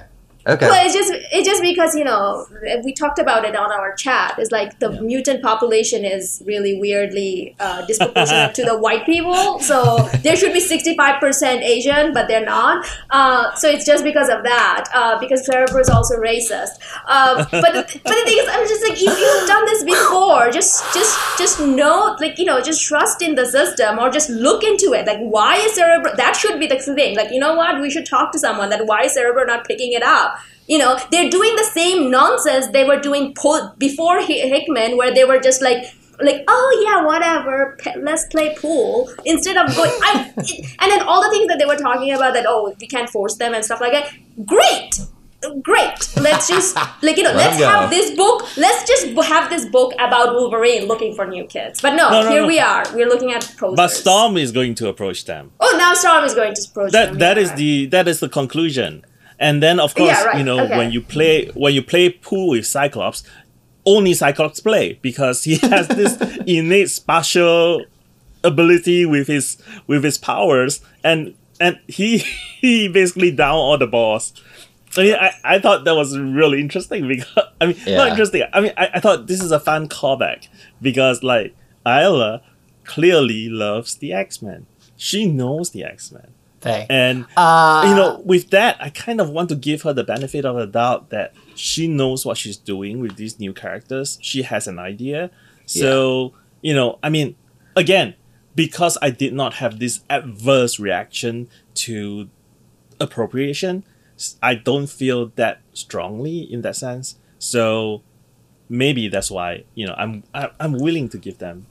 Okay. Well, it's just it's just because you know we talked about it on our chat. It's like the Yeah. mutant population is really weirdly uh, disproportionate to the <laughs> white people. So there should be sixty five percent Asian, but they're not. Uh, so it's just because of that. Uh, because Cerebro is also racist. Um, but the, but the thing is, I'm just like if you've done this before, just just just know like you know just trust in the system or just look into it. Like why is Cerebro? That should be the thing. Like you know what, we should talk to someone. That why is Cerebro not picking it up? You know they're doing the same nonsense they were doing po- before Hi- hickman where they were just like like oh yeah whatever pe- let's play pool instead of going I, and then all the things that they were talking about that oh we can't force them and stuff like that. Great! Great! Let's just like you know <laughs> Let let's 'em go. have this book let's just have this book about wolverine looking for new kids. But no, No, no, here no. we are. We're looking at posters. But Storm is going to approach them. oh now now Storm is going to approach that them, that yeah, is the that is the conclusion and then of course Yeah, right, you know okay. when you play when you play pool with cyclops only cyclops play because he <laughs> has this innate spatial ability with his with his powers and and he <laughs> he basically down all the balls I mean, I, I thought that was really interesting because I mean, not interesting. I mean, I, I thought this is a fun callback because like Ayala clearly loves the X Men. She knows the X Men, And Uh, you know, with that, I kind of want to give her the benefit of the doubt that she knows what she's doing with these new characters. She has an idea. So, you know, I mean, again, because I did not have this adverse reaction to appropriation, I don't feel that strongly in that sense. So, maybe that's why, you know, I'm I, I'm willing to give them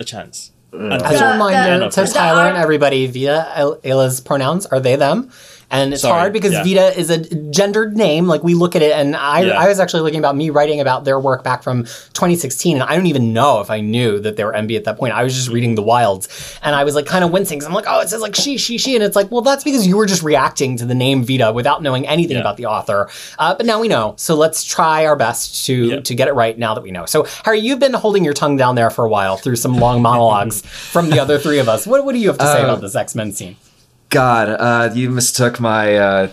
a chance. Until- As a reminder to Tyler and everybody, Via Ayl- Ayala's pronouns are they, them. And it's Sorry, hard because yeah. Vita is a gendered name. Like we look at it, and I, Yeah. I was actually looking about me writing about their work back from 2016, and I don't even know if I knew that they were NB at that point. I was just reading the Wilds, and I was like kind of wincing. 'cause I'm like, oh, it says like she, she, she, and it's like, well, that's because you were just reacting to the name Vita without knowing anything Yeah. about the author. Uh, but now we know, so let's try our best to to get it right now that we know. So Harry, you've been holding your tongue down there for a while through some long monologues <laughs> from the other three of us. What, what do you have to say Uh, about this X Men scene? God, uh, you mistook my uh,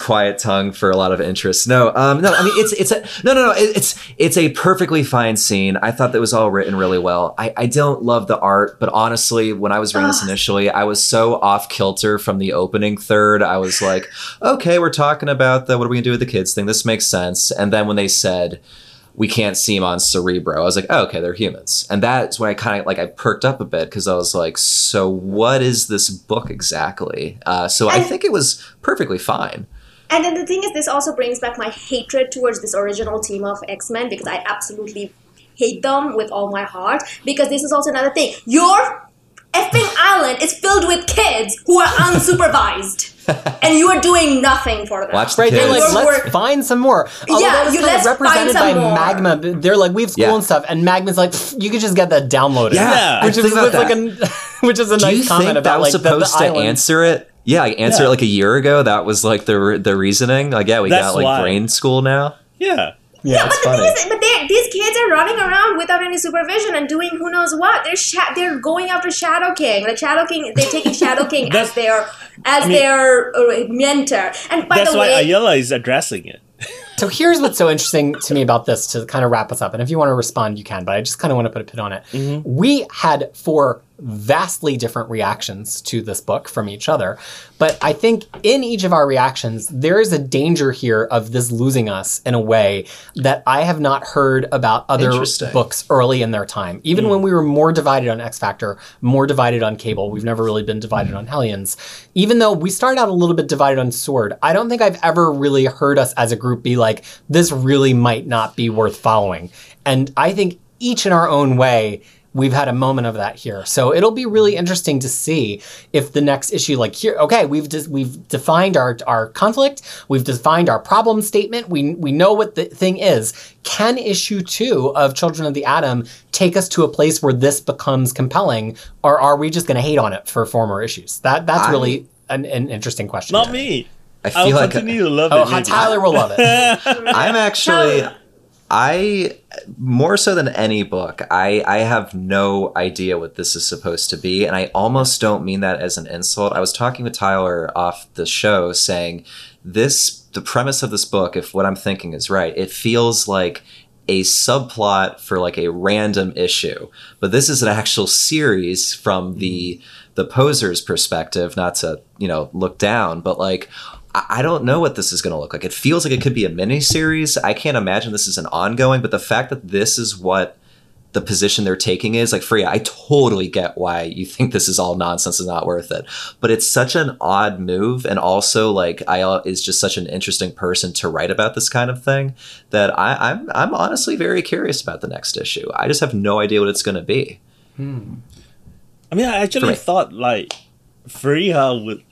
quiet tongue for a lot of interest. No, um, no. I mean, it's it's a no, no, no. it- It's it's a perfectly fine scene. I thought that was all written really well. I, I don't love the art, but honestly, when I was reading this initially, I was so off kilter from the opening third. I was like, okay, we're talking about the what are we gonna do with the kids thing. This makes sense. And then when they said we can't see them on Cerebro. I was like, oh, okay, they're humans, and that's when I kind of like I perked up a bit because I was like, so what is this book exactly? Uh, so I think it was perfectly fine. And then the thing is, this also brings back my hatred towards this original team of X Men because I absolutely hate them with all my heart. Because this is also another thing. Your effing island is filled with kids who are unsupervised, <laughs> and you are doing nothing for them. Watch the Right, they're kids. like, let's work- find some more. Although Yeah, that you- kind of let's represented find by some more. Magma. They're like, we have school Yeah. and stuff, and Magma's like, you could just get that downloaded. Yeah, which I is think about was like a, <laughs> which is a Do nice you comment think about that was like the- the, supposed to answer it? Yeah, like answer Yeah. it like a year ago. That was like the re- the reasoning. Like, yeah, we That's got like why. brain school now. Yeah. Yeah, But it's the funny. thing is, but they, these kids are running around without any supervision and doing who knows what. They're sha- they're going after Shadow King. Like Shadow King, they're taking Shadow <laughs> King as their as I mean- their uh, mentor. And by That's the why way, Ayala is addressing it. So here's what's so <laughs> interesting to me about this to kind of wrap us up. And if you want to respond, you can, but I just kind of want to put a pin on it. We had four vastly different reactions to this book from each other. But I think in each of our reactions, there is a danger here of this losing us in a way that I have not heard about other books early in their time. Even hmm. when we were more divided on X Factor, more divided on Cable, we've never really been divided on Hellions. Even though we started out a little bit divided on Sword, I don't think I've ever really heard us as a group be like, this really might not be worth following. And I think each in our own way, we've had a moment of that here. So it'll be really interesting to see if the next issue, like here, okay, we've just we've defined our our conflict, we've defined our problem statement, we we know what the thing is. Can issue two of Children of the Atom take us to a place where this becomes compelling, or are we just going to hate on it for former issues? That that's I- really an, an interesting question. Not me. I I'll feel like continue to love Oh, it. maybe. Tyler will love it. <laughs> I'm actually I more so than any book, I I have no idea what this is supposed to be and I almost don't mean that as an insult. I was talking with Tyler off the show saying this the premise of this book if what I'm thinking is right, it feels like a subplot for like a random issue. But this is an actual series from the mm-hmm. the poser's perspective, not to, you know, look down, but like I I don't know what this is going to look like. It feels like it could be a mini series. I can't imagine this is an ongoing, but the fact that this is what the position they're taking is like Fariha, I totally get why you think this is all nonsense and not worth it. But it's such an odd move, and also like Ayala is just such an interesting person to write about this kind of thing that I, I'm I'm honestly very curious about the next issue. I just have no idea what it's going to be. Hmm. I mean, I actually thought like Freya would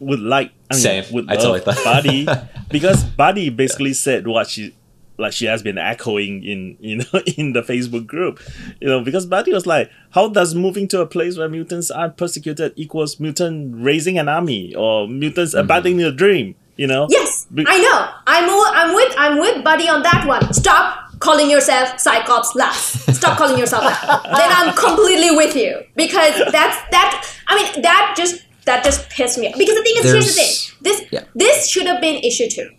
would like I mean, Same. would I totally love thought- Buddy <laughs> because Buddy basically said what she like she has been echoing in you know <laughs> in the Facebook group, you know, because Buddy was like, how does moving to a place where mutants are persecuted equals mutant raising an army or mutants mm-hmm. abandoning the dream? You know? Yes, Be- I know. I'm o- I'm with I'm with Buddy on that one. Stop calling yourself Cyclops-Lass. Stop calling yourself that. then I'm completely with you because that's that. I mean that just that just pissed me off. Because the thing is, here's the thing. This yeah. this should have been issue two.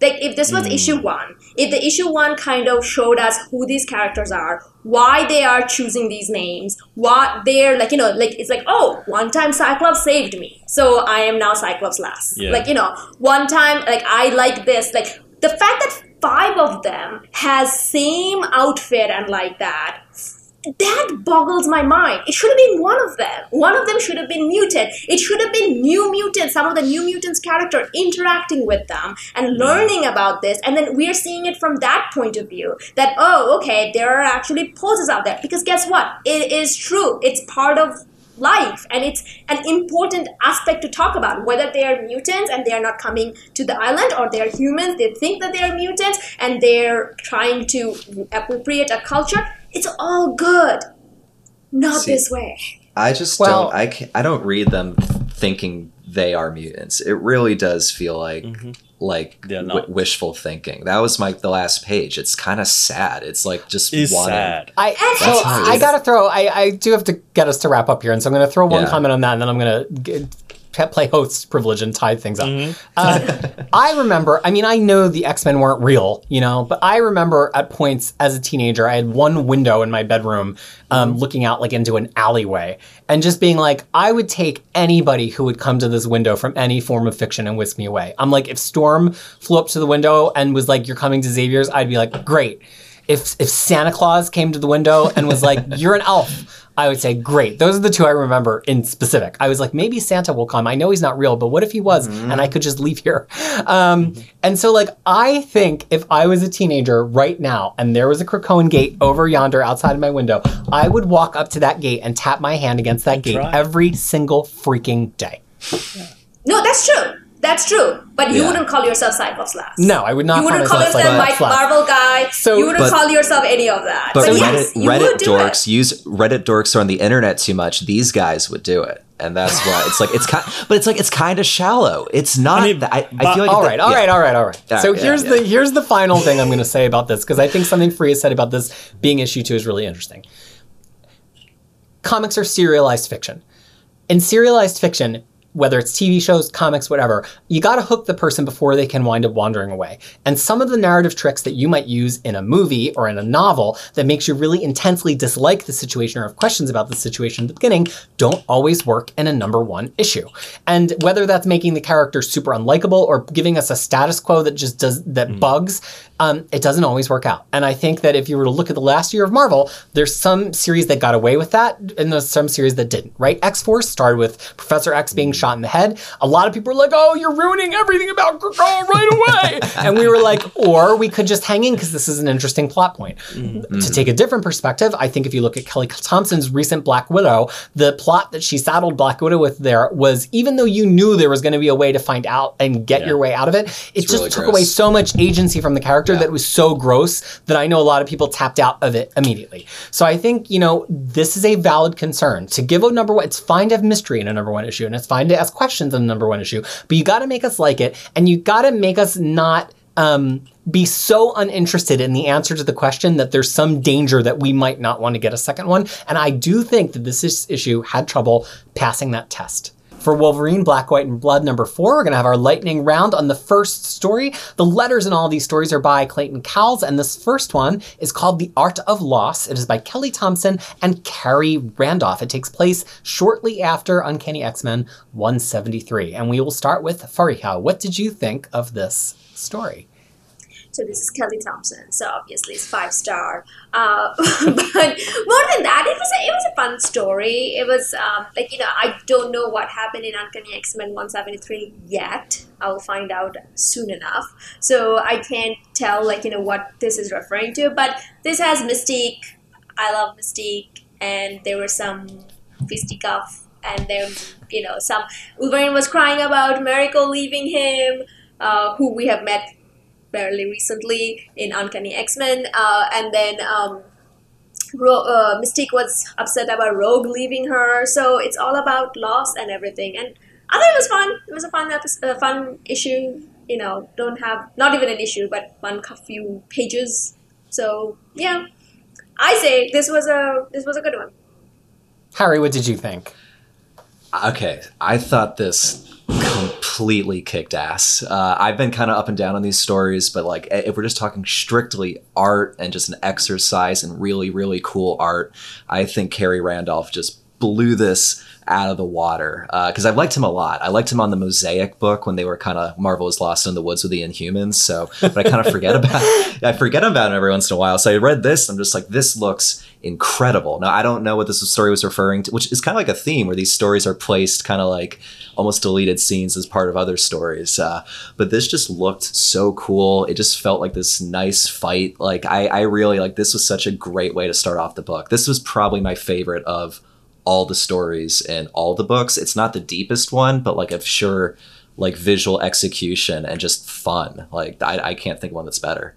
Like if this was issue mm. one, if the issue one kind of showed us who these characters are, why they are choosing these names, what they're like, you know, like it's like, oh, one time Cyclops saved me, so I am now Cyclops-Lass. Yeah. Like you know, one time like I like this, like the fact that five of them has same outfit and like that that boggles my mind. It should have been one of them. One of them should have been mutant. It should have been new mutants, some of the new mutants character interacting with them and hmm. learning about this. And then we're seeing it from that point of view that, oh, okay, there are actually poses out there. Because guess what? It is true. It's part of life and it's an important aspect to talk about whether they are mutants and they are not coming to the island or they are humans they think that they are mutants and they're trying to appropriate a culture it's all good not See, this way I just Well- don't. I can I don't read them thinking they are mutants. It really does feel like mm-hmm. like They're w- wishful thinking. That was my the last page. It's kind of sad. It's like just It's wanting- sad. I so That's how it I gotta throw. I, I do have to get us to wrap up here, and so I'm gonna throw one Yeah. comment on that, and then I'm gonna get, play host privilege and tie things up. Mm-hmm. Uh, <laughs> I remember. I mean, I know the X Men weren't real, you know, but I remember at points as a teenager, I had one window in my bedroom, um, Mm-hmm. looking out like into an alleyway, and just being like, I would take anybody who would come to this window from any form of fiction and whisk me away. I'm like, if Storm flew up to the window and was like, "You're coming to Xavier's," I'd be like, "Great." if if Santa Claus came to the window and was like, "You're an elf," I would say, "Great." Those are the two I remember in specific. I was like, maybe Santa will come. I know he's not real, but what if he was and I could just leave here? Um, and so, like, I think if I was a teenager right now and there was a Krakoan gate over yonder outside of my window, I would walk up to that gate and tap my hand against that gate try. every single freaking day. no that's true that's true but you Yeah. wouldn't call yourself Cyclops-Lass No, I would not. you wouldn't call call myself yourself Cyclops Mike Marvel guy. So- you wouldn't But- call yourself any of that. But, But, Reddit, yes, you Reddit would do dorks it. use Reddit dorks are on the internet too much. These guys would do it, and that's why it's like it's kind. But it's like it's kind of shallow. It's not. I mean, that, I, but- I feel like all the- right, all yeah. right, all right, all right. All so yeah, here's yeah. the here's the final thing I'm going to say about this because I think something Free has said about this being issue two is really interesting. Comics are serialized fiction. In serialized fiction, whether it's TV shows, comics, whatever, you got to hook the person before they can wind up wandering away. And some of the narrative tricks that you might use in a movie or in a novel that makes you really intensely dislike the situation or have questions about the situation at the beginning don't always work in a number one issue. And whether that's making the character super unlikable or giving us a status quo that just does that hmm. bugs, um, it doesn't always work out. And I think that if you were to look at the last year of Marvel, there's some series that got away with that, and there's some series that didn't. Right? X Force started with Professor X being shot in the head. A lot of people were like, "Oh, you're ruining everything about Krakoa right away," <laughs> and we were like, "Or we could just hang in because this is an interesting plot point." To take a different perspective, I think if you look at Kelly Thompson's recent Black Widow, the plot that she saddled Black Widow with there was even though you knew there was going to be a way to find out and get your way out of it, it just really took gross. away so much agency from the character that was so gross that I know a lot of people tapped out of it immediately. So I think, you know, this is a valid concern. To give a number one, it's fine to have mystery in a number one issue and it's fine to ask questions in a number one issue, but you got to make us like it and you got to make us not um, be so uninterested in the answer to the question that there's some danger that we might not want to get a second one. And I do think that this is- issue had trouble passing that test. For Wolverine, Black, White, and Blood number four, we're going to have our lightning round on the first story. The letters in all these stories are by Clayton Cowles, and this first one is called The Art of Loss. It is by Kelly Thompson and Khary Randolph. It takes place shortly after Uncanny X Men 173. And we will start with Fariha. What did you think of this story? So this is Kelly Thompson. So obviously it's five star. Uh, <laughs> but more than that, it was a, it was a fun story. It was um, like you know I don't know what happened in Uncanny X Men one seventy three yet. I will find out soon enough. So I can't tell like you know what this is referring to. But this has Mystique. I love Mystique, and there were some fisticuff, and then you know some Wolverine was crying about Mariko leaving him, uh, who we have met fairly recently in Uncanny X Men, uh, and then um, Ro- uh, Mystique was upset about Rogue leaving her. So it's all about loss and everything. And I thought it was fun. It was a fun episode, uh, fun issue. You know, don't have not even an issue, but one cou- few pages. So yeah, I say this was a this was a good one. Harry, what did you think? Okay, I thought this completely kicked ass. Uh, I've been kind of up and down on these stories, but like if we're just talking strictly art and just an exercise and really, really cool art, I think Khary Randolph just blew this out of the water because I've liked him a lot. I liked him on the Mosaic book when they were kind of Marvel was lost in the woods with the Inhumans. So, but I kind of forget <laughs> about I forget about him every once in a while. So I read this. I'm just like, this looks incredible. Now I don't know what this story was referring to, which is kind of like a theme where these stories are placed kind of like almost deleted scenes as part of other stories. Uh, but this just looked so cool. It just felt like this nice fight. Like I, I really like this was such a great way to start off the book. This was probably my favorite of all the stories in all the books. It's not the deepest one, but like I'm sure like visual execution and just fun. Like I, I can't think of one that's better.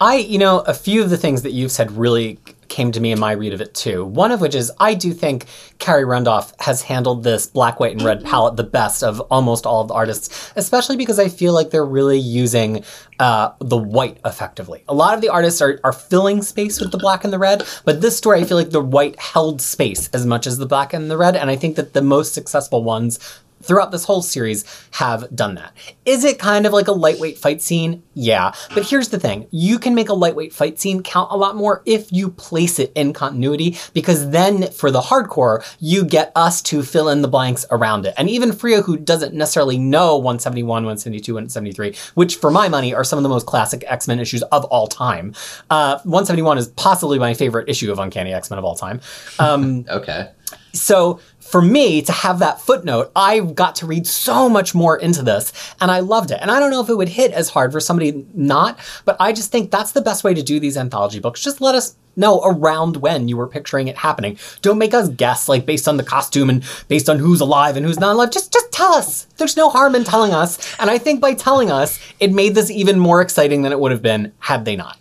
I, you know, a few of the things that you've said really came to me in my read of it too. One of which is I do think Khary Randolph has handled this black, white, and red palette the best of almost all of the artists, especially because I feel like they're really using uh, the white effectively. A lot of the artists are, are filling space with the black and the red, but this story I feel like the white held space as much as the black and the red, and I think that the most successful ones throughout this whole series have done that. Is it kind of like a lightweight fight scene? Yeah. But here's the thing you can make a lightweight fight scene count a lot more if you place it in continuity, because then for the hardcore, you get us to fill in the blanks around it. And even Fariha, who doesn't necessarily know 171, 172, 173, which for my money are some of the most classic X Men issues of all time. Uh, 171 is possibly my favorite issue of Uncanny X Men of all time. Um, <laughs> Okay. so for me to have that footnote, I got to read so much more into this and I loved it. And I don't know if it would hit as hard for somebody not, but I just think that's the best way to do these anthology books. Just let us know around when you were picturing it happening. Don't make us guess like based on the costume and based on who's alive and who's not alive. Just just tell us. There's no harm in telling us. And I think by telling us, it made this even more exciting than it would have been had they not.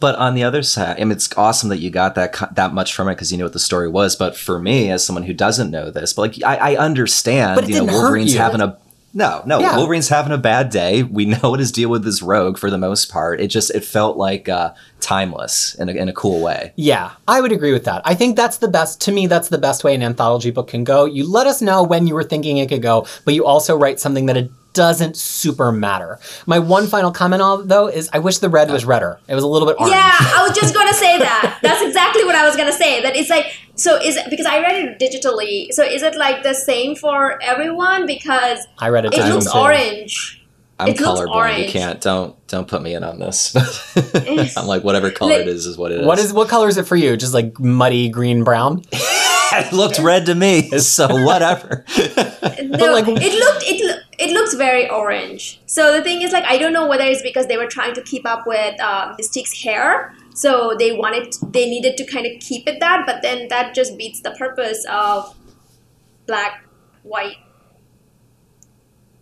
But on the other side, I mean, it's awesome that you got that that much from it because you know what the story was. But for me, as someone who doesn't know this, but like I, I understand, But it you know, didn't hurt Wolverine's you. having a no, no, Yeah. Wolverine's having a bad day. We know what his deal with this rogue for the most part. It just it felt like uh, timeless in a, in a cool way. Yeah, I would agree with that. I think that's the best, to me, that's the best way an anthology book can go. You let us know when you were thinking it could go, but you also write something that it doesn't super matter. My one final comment on though is I wish the red was redder. It was a little bit orange. Yeah, I was just <laughs> gonna say that. That's exactly what I was gonna say. That it's like so is it because I read it digitally. So is it like the same for everyone? Because I read it. it looks too. orange. I'm It looks colorblind. You can't don't don't put me in on this. <laughs> I'm like whatever color Like- it is is what it is. What is what color is it for you? Just like muddy green brown? <laughs> it looked red to me, so whatever. No, like- it looked it loo- it looks very orange. So the thing is, like, I don't know whether it's because they were trying to keep up with uh, Mystique's hair, so they wanted they needed to kind of keep it that, but then that just beats the purpose of black, white,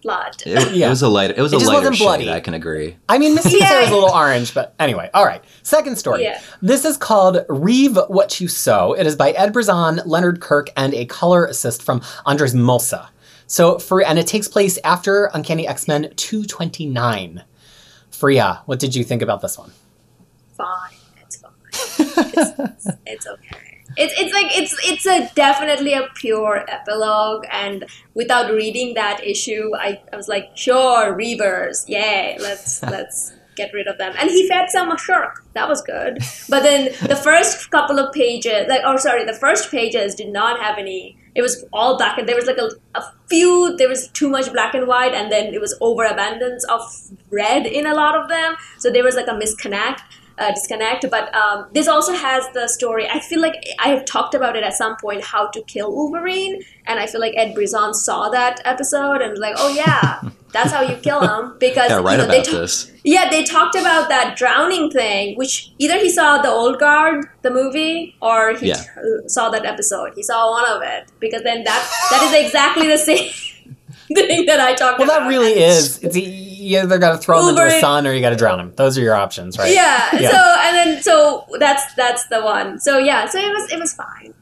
blood. It, Yeah. it was a light. It was It a just lighter wasn't shade. bloody. I can agree. I mean, Mystique Yeah. hair is a little orange, but anyway. All right. Second story. Yeah. This is called Reeve What You Sow. It is by Ed Brisson, Leonard Kirk, and a color assist from Andres Mossa. So for and it takes place after Uncanny X-Men 229. Fariha, what did you think about this one? fine. It's fine. It's, it's okay. It's it's like it's it's a definitely a pure epilogue, and without reading that issue, I, I was like, sure, Reavers, yay, let's <laughs> let's get rid of them. And he fed some shark. That was good. But then the first couple of pages, like, oh sorry, the first pages did not have any. It was all black, and there was like a, a few. There was too much black and white, and then it was overabundance of red in a lot of them. So there was like a misconnect uh, disconnect. But um, this also has the story. I feel like I have talked about it at some point how to kill Wolverine, and I feel like Ed Brisson saw that episode and was like, oh yeah, <laughs> that's how you kill him because Yeah, you right know, they about ta- this. yeah, they talked about that drowning thing, which either he saw the old guard, the movie, or he Yeah. saw that episode. He saw one of it because then that that is exactly the <laughs> same. Thing that I talked Well, about. that really is. It's you either got to throw him into a sun or you got to drown him. Those are your options, right? Yeah, Yeah. So and then so that's that's the one. So yeah. So it was it was fine.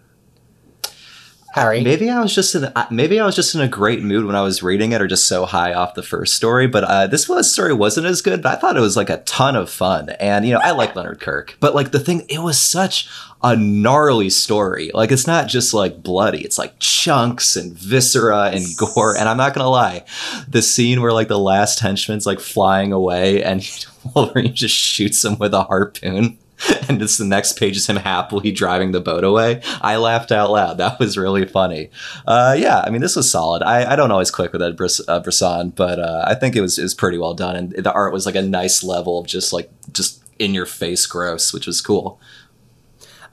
Harry. Maybe I was just in maybe I was just in a great mood when I was reading it, or just so high off the first story. But uh, this was story wasn't as good, but I thought it was like a ton of fun. And you know, I like Leonard Kirk, but like the thing, it was such a gnarly story. Like it's not just like bloody; it's like chunks and viscera and gore. And I'm not gonna lie, the scene where like the last henchman's like flying away and <laughs> Wolverine just shoots him with a harpoon. <laughs> and it's the next page is him happily driving the boat away. I laughed out loud. That was really funny. Uh, yeah, I mean, this was solid. I, I don't always click with Ed uh, Brisson, but uh, I think it was, it was pretty well done. And the art was like a nice level of just like, just in your face gross, which was cool.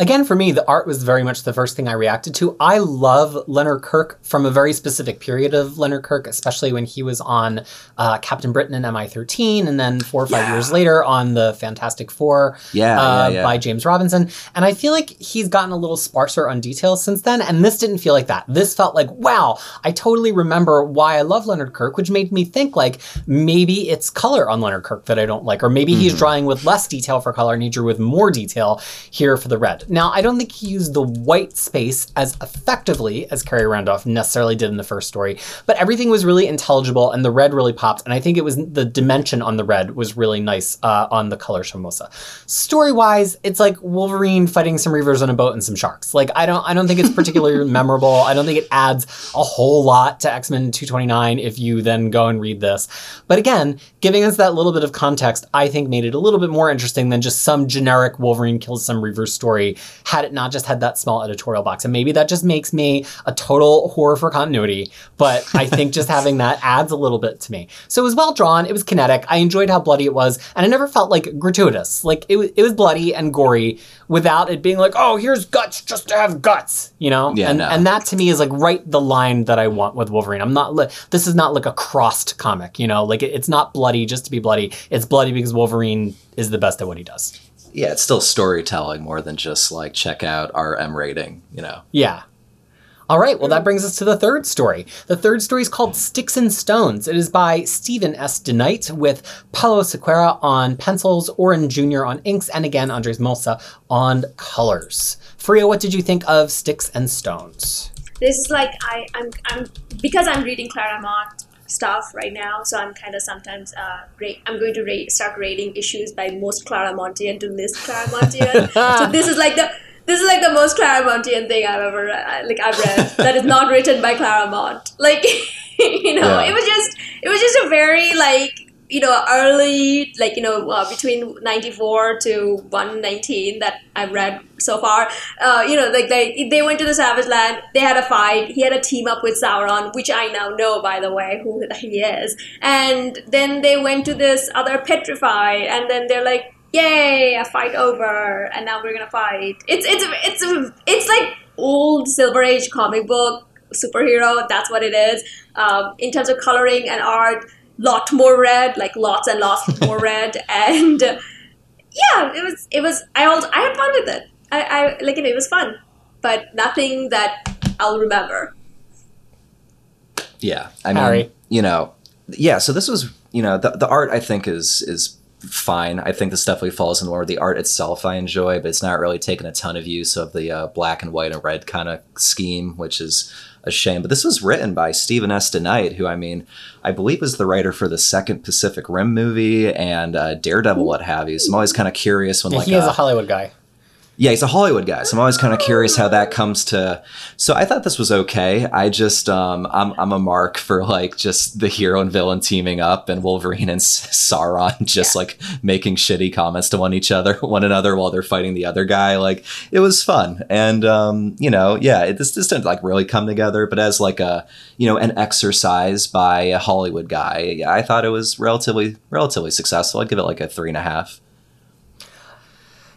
Again, for me, the art was very much the first thing I reacted to. I love Leonard Kirk from a very specific period of Leonard Kirk, especially when he was on uh, Captain Britain and MI13, and then four or five Yeah. years later on the Fantastic Four Yeah, uh, yeah, by James Robinson. And I feel like he's gotten a little sparser on details since then, and this didn't feel like that. This felt like, wow, I totally remember why I love Leonard Kirk, which made me think like maybe it's color on Leonard Kirk that I don't like, or maybe Mm-hmm. he's drawing with less detail for color and he drew with more detail here for the red. Now, I don't think he used the white space as effectively as Khary Randolph necessarily did in the first story, but everything was really intelligible and the red really popped. And I think it was the dimension on the red was really nice uh, on the color Shamosa. Story wise, it's like Wolverine fighting some reavers on a boat and some sharks. Like I don't, I don't think it's <laughs> particularly memorable. I don't think it adds a whole lot to X Men 229 if you then go and read this. But again, giving us that little bit of context, I think made it a little bit more interesting than just some generic Wolverine kills some reavers story. Had it not just had that small editorial box, and maybe that just makes me a total horror for continuity. But I think just <laughs> having that adds a little bit to me. So it was well drawn. It was kinetic. I enjoyed how bloody it was, and it never felt like gratuitous. Like it, it was bloody and gory without it being like, oh, here's guts just to have guts, you know? Yeah, and no. and that to me is like right the line that I want with Wolverine. I'm not. Li- this is not like a crossed comic, you know? Like it, it's not bloody just to be bloody. It's bloody because Wolverine is the best at what he does. Yeah, it's still storytelling more than just like check out our M rating, you know. Yeah. All right, well, that mm. brings us to the third story. The third story is called Sticks and Stones. It is by Stephen S. DeKnight with Paulo Siqueira on pencils, Oren Jr. on inks, and again, Andres Mossa on colors. Fariha, what did you think of Sticks and Stones? This is like I I'm I'm because I'm reading Claremont stuff right now, so I'm kind of sometimes uh, rate, I'm going to rate, start rating issues by most Claremontian to least Claremontian. <laughs> so this is like the this is like the most Claremontian thing I've ever like I've read that is not written by Claremont. Like <laughs> you know, Yeah. it was just it was just a very like you know early like you know uh, between 94 to 119 that i've read so far uh, you know like they they went to the savage land they had a fight he had a team up with sauron which i now know by the way who <laughs> he is. And then they went to this other petrified and then they're like yay a fight over and now we're gonna fight. It's it's it's it's like old silver age comic book superhero that's what it is um, in terms of coloring and art lot more red like lots and lots <laughs> more red and uh, yeah it was it was i also i had fun with it i i like it, it was fun but nothing that i'll remember Yeah, I mean, Harry. you know, yeah. So this was, you know, the, the art I think is is fine. I think this definitely falls in more the art itself I enjoy, but it's not really taking a ton of use of the uh, black and white and red kind of scheme, which is a shame. But this was written by Stephen S. DeKnight, who I mean, I believe is the writer for the second Pacific Rim movie and uh, Daredevil, what have you. So I'm always kind of curious when Yeah, like he is uh, a Hollywood guy. Yeah, he's a Hollywood guy, so I'm always kind of curious how that comes to. So I thought this was okay. I just, um, I'm, I'm a mark for like just the hero and villain teaming up, and Wolverine and Sauron <laughs> just like making shitty comments to one each other, <laughs> one another while they're fighting the other guy. Like it was fun, and um, you know, yeah, it, this this didn't like really come together, but as like a, you know, an exercise by a Hollywood guy, yeah, I thought it was relatively relatively successful. I'd give it like a three and a half.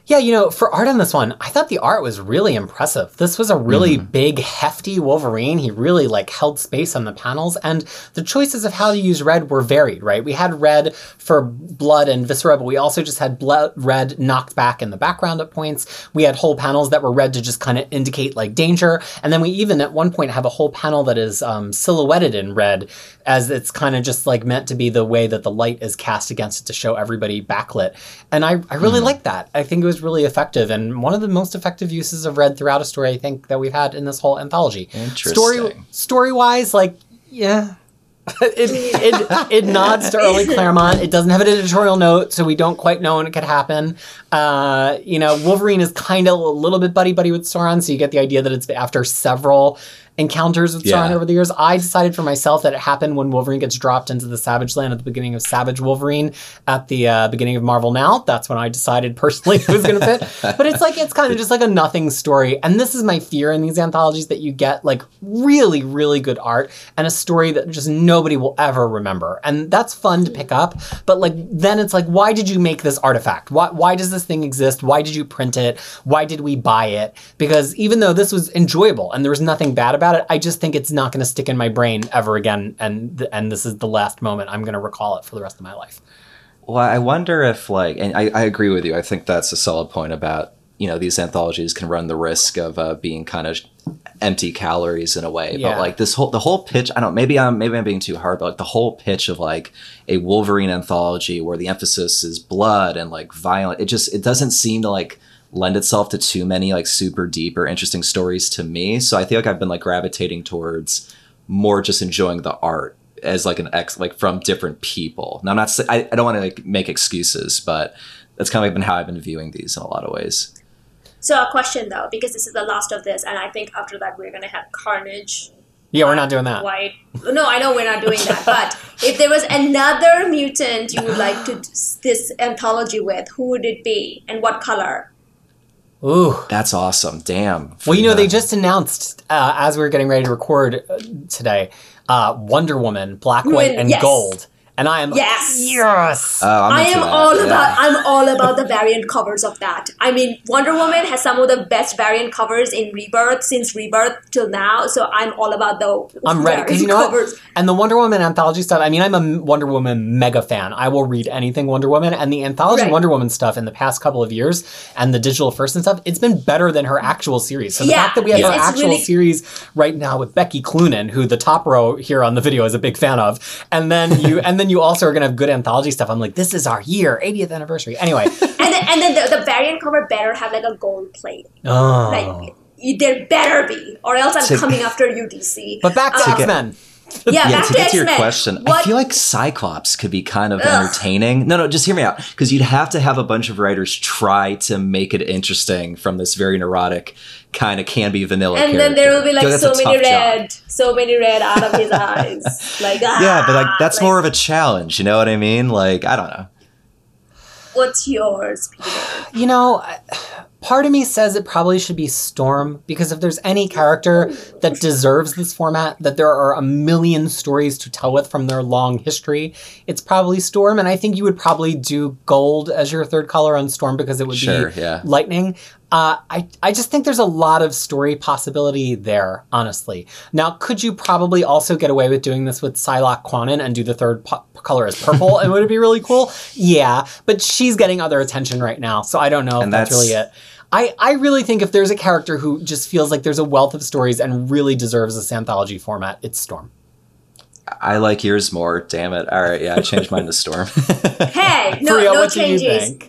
Yeah, you know, for art on this one, I thought the art was really impressive. This was a really Mm-hmm. big, hefty Wolverine. He really like held space on the panels, and the choices of how to use red were varied. Right, we had red for blood and viscera, but we also just had blood red knocked back in the background at points. We had whole panels that were red to just kind of indicate like danger, and then we even at one point have a whole panel that is um, silhouetted in red, as it's kind of just like meant to be the way that the light is cast against it to show everybody backlit. And I, I really like that. I think it was really effective and one of the most effective uses of red throughout a story I think that we've had in this whole anthology. Story Interesting. story wise, like yeah. <laughs> it, it it nods to early Claremont. It doesn't have an editorial note, so we don't quite know when it could happen. Uh, you know, Wolverine is kind of a little bit buddy buddy with Sauron, so you get the idea that it's after several encounters with Sauron Yeah. over the years. I decided for myself that it happened when Wolverine gets dropped into the Savage Land at the beginning of Savage Wolverine at the uh, beginning of Marvel Now. That's when I decided personally <laughs> it was going to fit. But it's like it's kind of just like a nothing story. And this is my fear in these anthologies that you get like really really good art and a story that just nobody will ever remember. And that's fun to pick up, but like then it's like why did you make this artifact? Why why does this thing exist? Why did you print it? Why did we buy it? Because even though this was enjoyable and there was nothing bad about it, I just think it's not going to stick in my brain ever again and th- and this is the last moment I'm going to recall it for the rest of my life. Well, I wonder if like, and I, I agree with you. I think that's a solid point about you know these anthologies can run the risk of uh, being kind of empty calories in a way. Yeah. But like this whole the whole pitch, I don't. Maybe I'm maybe I'm being too hard, but like the whole pitch of like a Wolverine anthology where the emphasis is blood and like violent. It just it doesn't seem to like lend itself to too many like super deep or interesting stories to me. So I feel like I've been like gravitating towards more just enjoying the art as like an ex like from different people. Now I'm not I, I don't want to like make excuses, but that's kind of been how I've been viewing these in a lot of ways. So a question though, because this is the last of this, and I think after that we're gonna have Carnage. Yeah, we're not doing that. White. No, I know we're not doing that. But if there was another mutant you would like to do this anthology with, who would it be, and what color? Ooh. That's awesome. Damn. Well, you know, they just announced uh, as we were getting ready to record uh, today, uh, Wonder Woman, black, white, and yes. gold, and I am Yes. yes. Oh, I'm I am all Yeah. about I'm all about the variant covers of that. I mean, Wonder Woman has some of the best variant covers in Rebirth since Rebirth till now. So I'm all about the I'm ready because you know what? covers. And the Wonder Woman anthology stuff. I mean, I'm a Wonder Woman mega fan. I will read anything Wonder Woman, and the anthology Right. Wonder Woman stuff in the past couple of years, and the digital first and stuff. It's been better than her actual series. So the Yeah, fact that we have it's- her it's actual really- series right now with Becky Cloonan, who the top row here on the video is a big fan of, and then you and then you also are gonna have good anthology stuff. I'm like, this is our year, 80th anniversary. Anyway, <laughs> And then, and then the, the variant cover better have like a gold plate. oh. Like there better be, or else I'm To- coming after you, DC. but back to Um, X Men. yeah, yeah, back to to get to your X-Men. question, I feel like Cyclops could be kind of Ugh. entertaining. No, no, just hear me out. Because you'd have to have a bunch of writers try to make it interesting from this very neurotic, kind of can be vanilla and then there will be like character. So many that's a tough job. red, so many red out of his eyes. <laughs> Like ah, Yeah, but like that's like, more of a challenge. You know what I mean? Like I don't know. What's yours, Peter? You know, I- part of me says it probably should be Storm because if there's any character that deserves this format, that there are a million stories to tell with from their long history, it's probably Storm. And I think you would probably do gold as your third color on Storm because it would Sure, be yeah. lightning. Uh, I, I just think there's a lot of story possibility there, honestly. Now, could you probably also get away with doing this with Psylocke Kwannon and do the third po- color as purple? <laughs> and would it be really cool? Yeah, but she's getting other attention right now, so I don't know if And that's, that's- really it. I, I really think if there's a character who just feels like there's a wealth of stories and really deserves this anthology format, it's Storm. I like yours more. Damn it! All right, yeah, I changed mine to Storm. Hey, <laughs> no, Fariha, no what do you changes.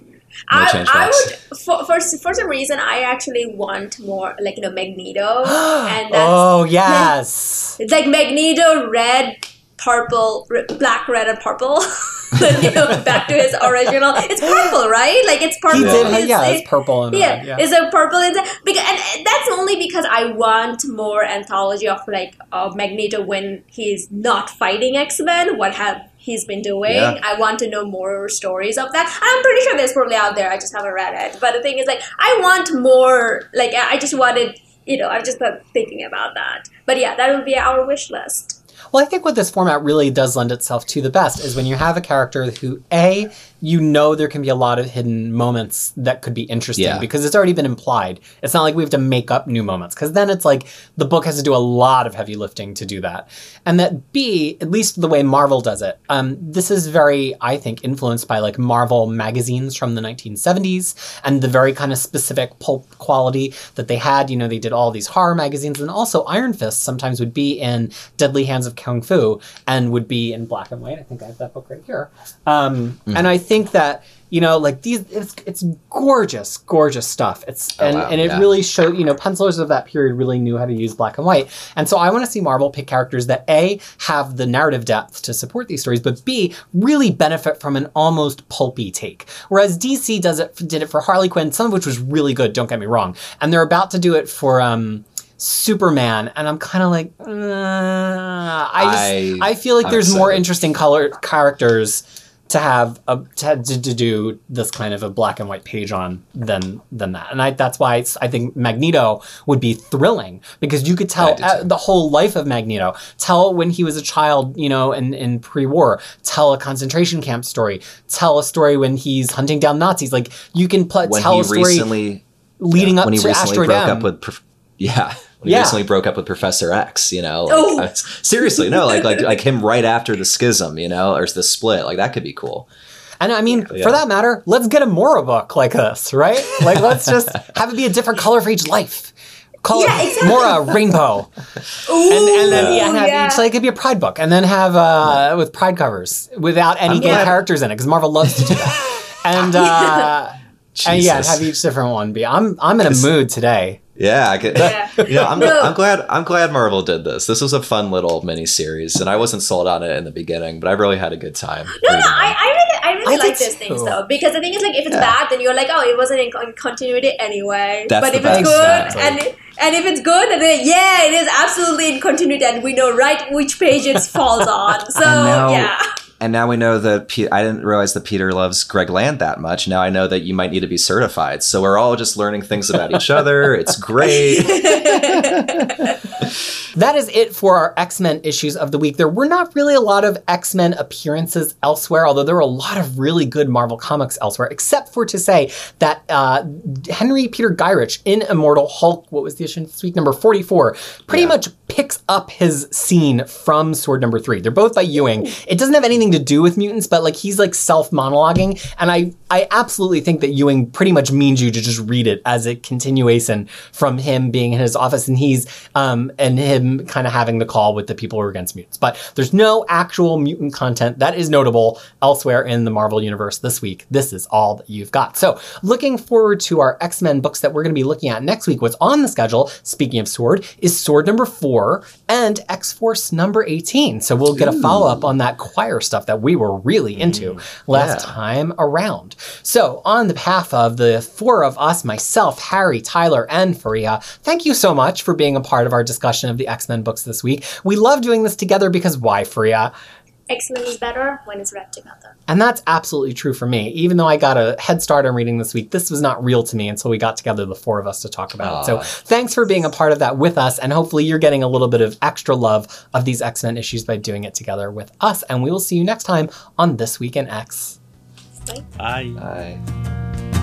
I, I would for, for for some reason I actually want more like you know Magneto <gasps> and that's oh, <laughs> yes. it's like Magneto red purple r- black red and purple <laughs> you know <laughs> back to his original it's purple right like it's purple He did, It's- yeah, it- it's purple and yeah, red. Yeah. it's a purple inside because and that's only because I want more anthology of like of Magneto when he's not fighting X Men. What have he's been doing? Yeah. I want to know more stories of that. I'm pretty sure there's probably out there. I just haven't read it. But the thing is, like, I want more. Like, I I just wanted. You know, I'm just uh, thinking about that. But yeah, that would be our wish list. Well, I think what this format really does lend itself to the best is when you have a character who A you know there can be a lot of hidden moments that could be interesting Yeah. because it's already been implied. It's not like we have to make up new moments because then it's like the book has to do a lot of heavy lifting to do that. And that B, at least the way Marvel does it, um, this is very, I think, influenced by like Marvel magazines from the 1970s and the very kind of specific pulp quality that they had. You know, they did all these horror magazines and also Iron Fist sometimes would be in Deadly Hands of Kung Fu and would be in black and white. I think I have that book right here. Um, And I think that you know, like these, it's, it's gorgeous, gorgeous stuff. It's and, wow, and it yeah. really showed. You know, pencilers of that period really knew how to use black and white. And so I want to see Marvel pick characters that a have the narrative depth to support these stories, but b really benefit from an almost pulpy take. Whereas DC does it did it for Harley Quinn, some of which was really good. Don't get me wrong, and they're about to do it for. um Superman, and I'm kind of like, uh, I just, I, I- feel like I'm there's more interesting color characters to have a to, to, do this kind of a black and white page on than than that, and I that's why I think Magneto would be thrilling because you could tell uh, the whole life of Magneto, tell when he was a child, you know, in in pre-war, tell a concentration camp story, tell a story when he's hunting down Nazis, like you can pl- tell a story recently leading up when he to recently Asteroid broke up with <laughs> yeah when he Yeah. recently broke up with Professor X, you know, like, Oh. uh, seriously, no, like like like him right after the schism, you know, or the split, like that could be cool. And I mean, Yeah. for that matter, let's get a Moira book like this, right? Like, let's <laughs> just have it be a different color for each life. Call Yeah, it exactly. Moira Rainbow, Ooh, and and then yeah, and have yeah. each like it could be a Pride book, and then have uh with Pride covers without any I'm gay glad- characters in it because Marvel loves to do that. <laughs> And uh, and yeah, have each different one be. I'm I'm in a mood today. Yeah, I could. Yeah. <laughs> You know, I'm, No. I'm glad. I'm glad Marvel did this. This was a fun little mini series, and I wasn't sold on it in the beginning, but I really had a good time. No, no. I, I really, I really I like these things too. though because the thing is like if it's Yeah. bad, then you're like, oh, it wasn't in con- continuity anyway. That's but the if it's good Exactly. and and if it's good, then yeah, it is absolutely in continuity, and we know right which page it falls on. So now- yeah, And now we know that Pe- I didn't realize that Peter loves Greg Land that much. Now I know that you might need to be certified. So we're all just learning things about each other. It's <laughs> great. <laughs> That is it for our X Men issues of the week. There were not really a lot of X Men appearances elsewhere, although there were a lot of really good Marvel comics elsewhere, except for to say that uh, Henry Peter Gyrich in Immortal Hulk, what was the issue this week? Number 44, pretty Yeah. much picks up his scene from Sword Number 3. They're both by Ewing. It doesn't have anything to do with mutants, but like he's like self monologuing. And I, I absolutely think that Ewing pretty much means you to just read it as a continuation from him being in his office and he's, um, and him kind of having the call with the people who are against mutants. But there's no actual mutant content that is notable elsewhere in the Marvel Universe this week. This is all that you've got. So looking forward to our X Men books that we're going to be looking at next week. What's on the schedule, speaking of Sword, is Sword number four and X Force number 18. So we'll get a follow up on that choir stuff that we were really mm, into last Yeah. time around. So, on the behalf of the four of us, myself, Harry, Tyler, and Fariha, thank you so much for being a part of our discussion of the X Men books this week. We love doing this together because why, Fariha? X Men is better when it's read together. And that's absolutely true for me. Even though I got a head start on reading this week, this was not real to me until we got together, the four of us, to talk about it. So ah. thanks for being a part of that with us. And hopefully you're getting a little bit of extra love of these X Men issues by doing it together with us. And we will see you next time on This Week in X. Like, I Bye.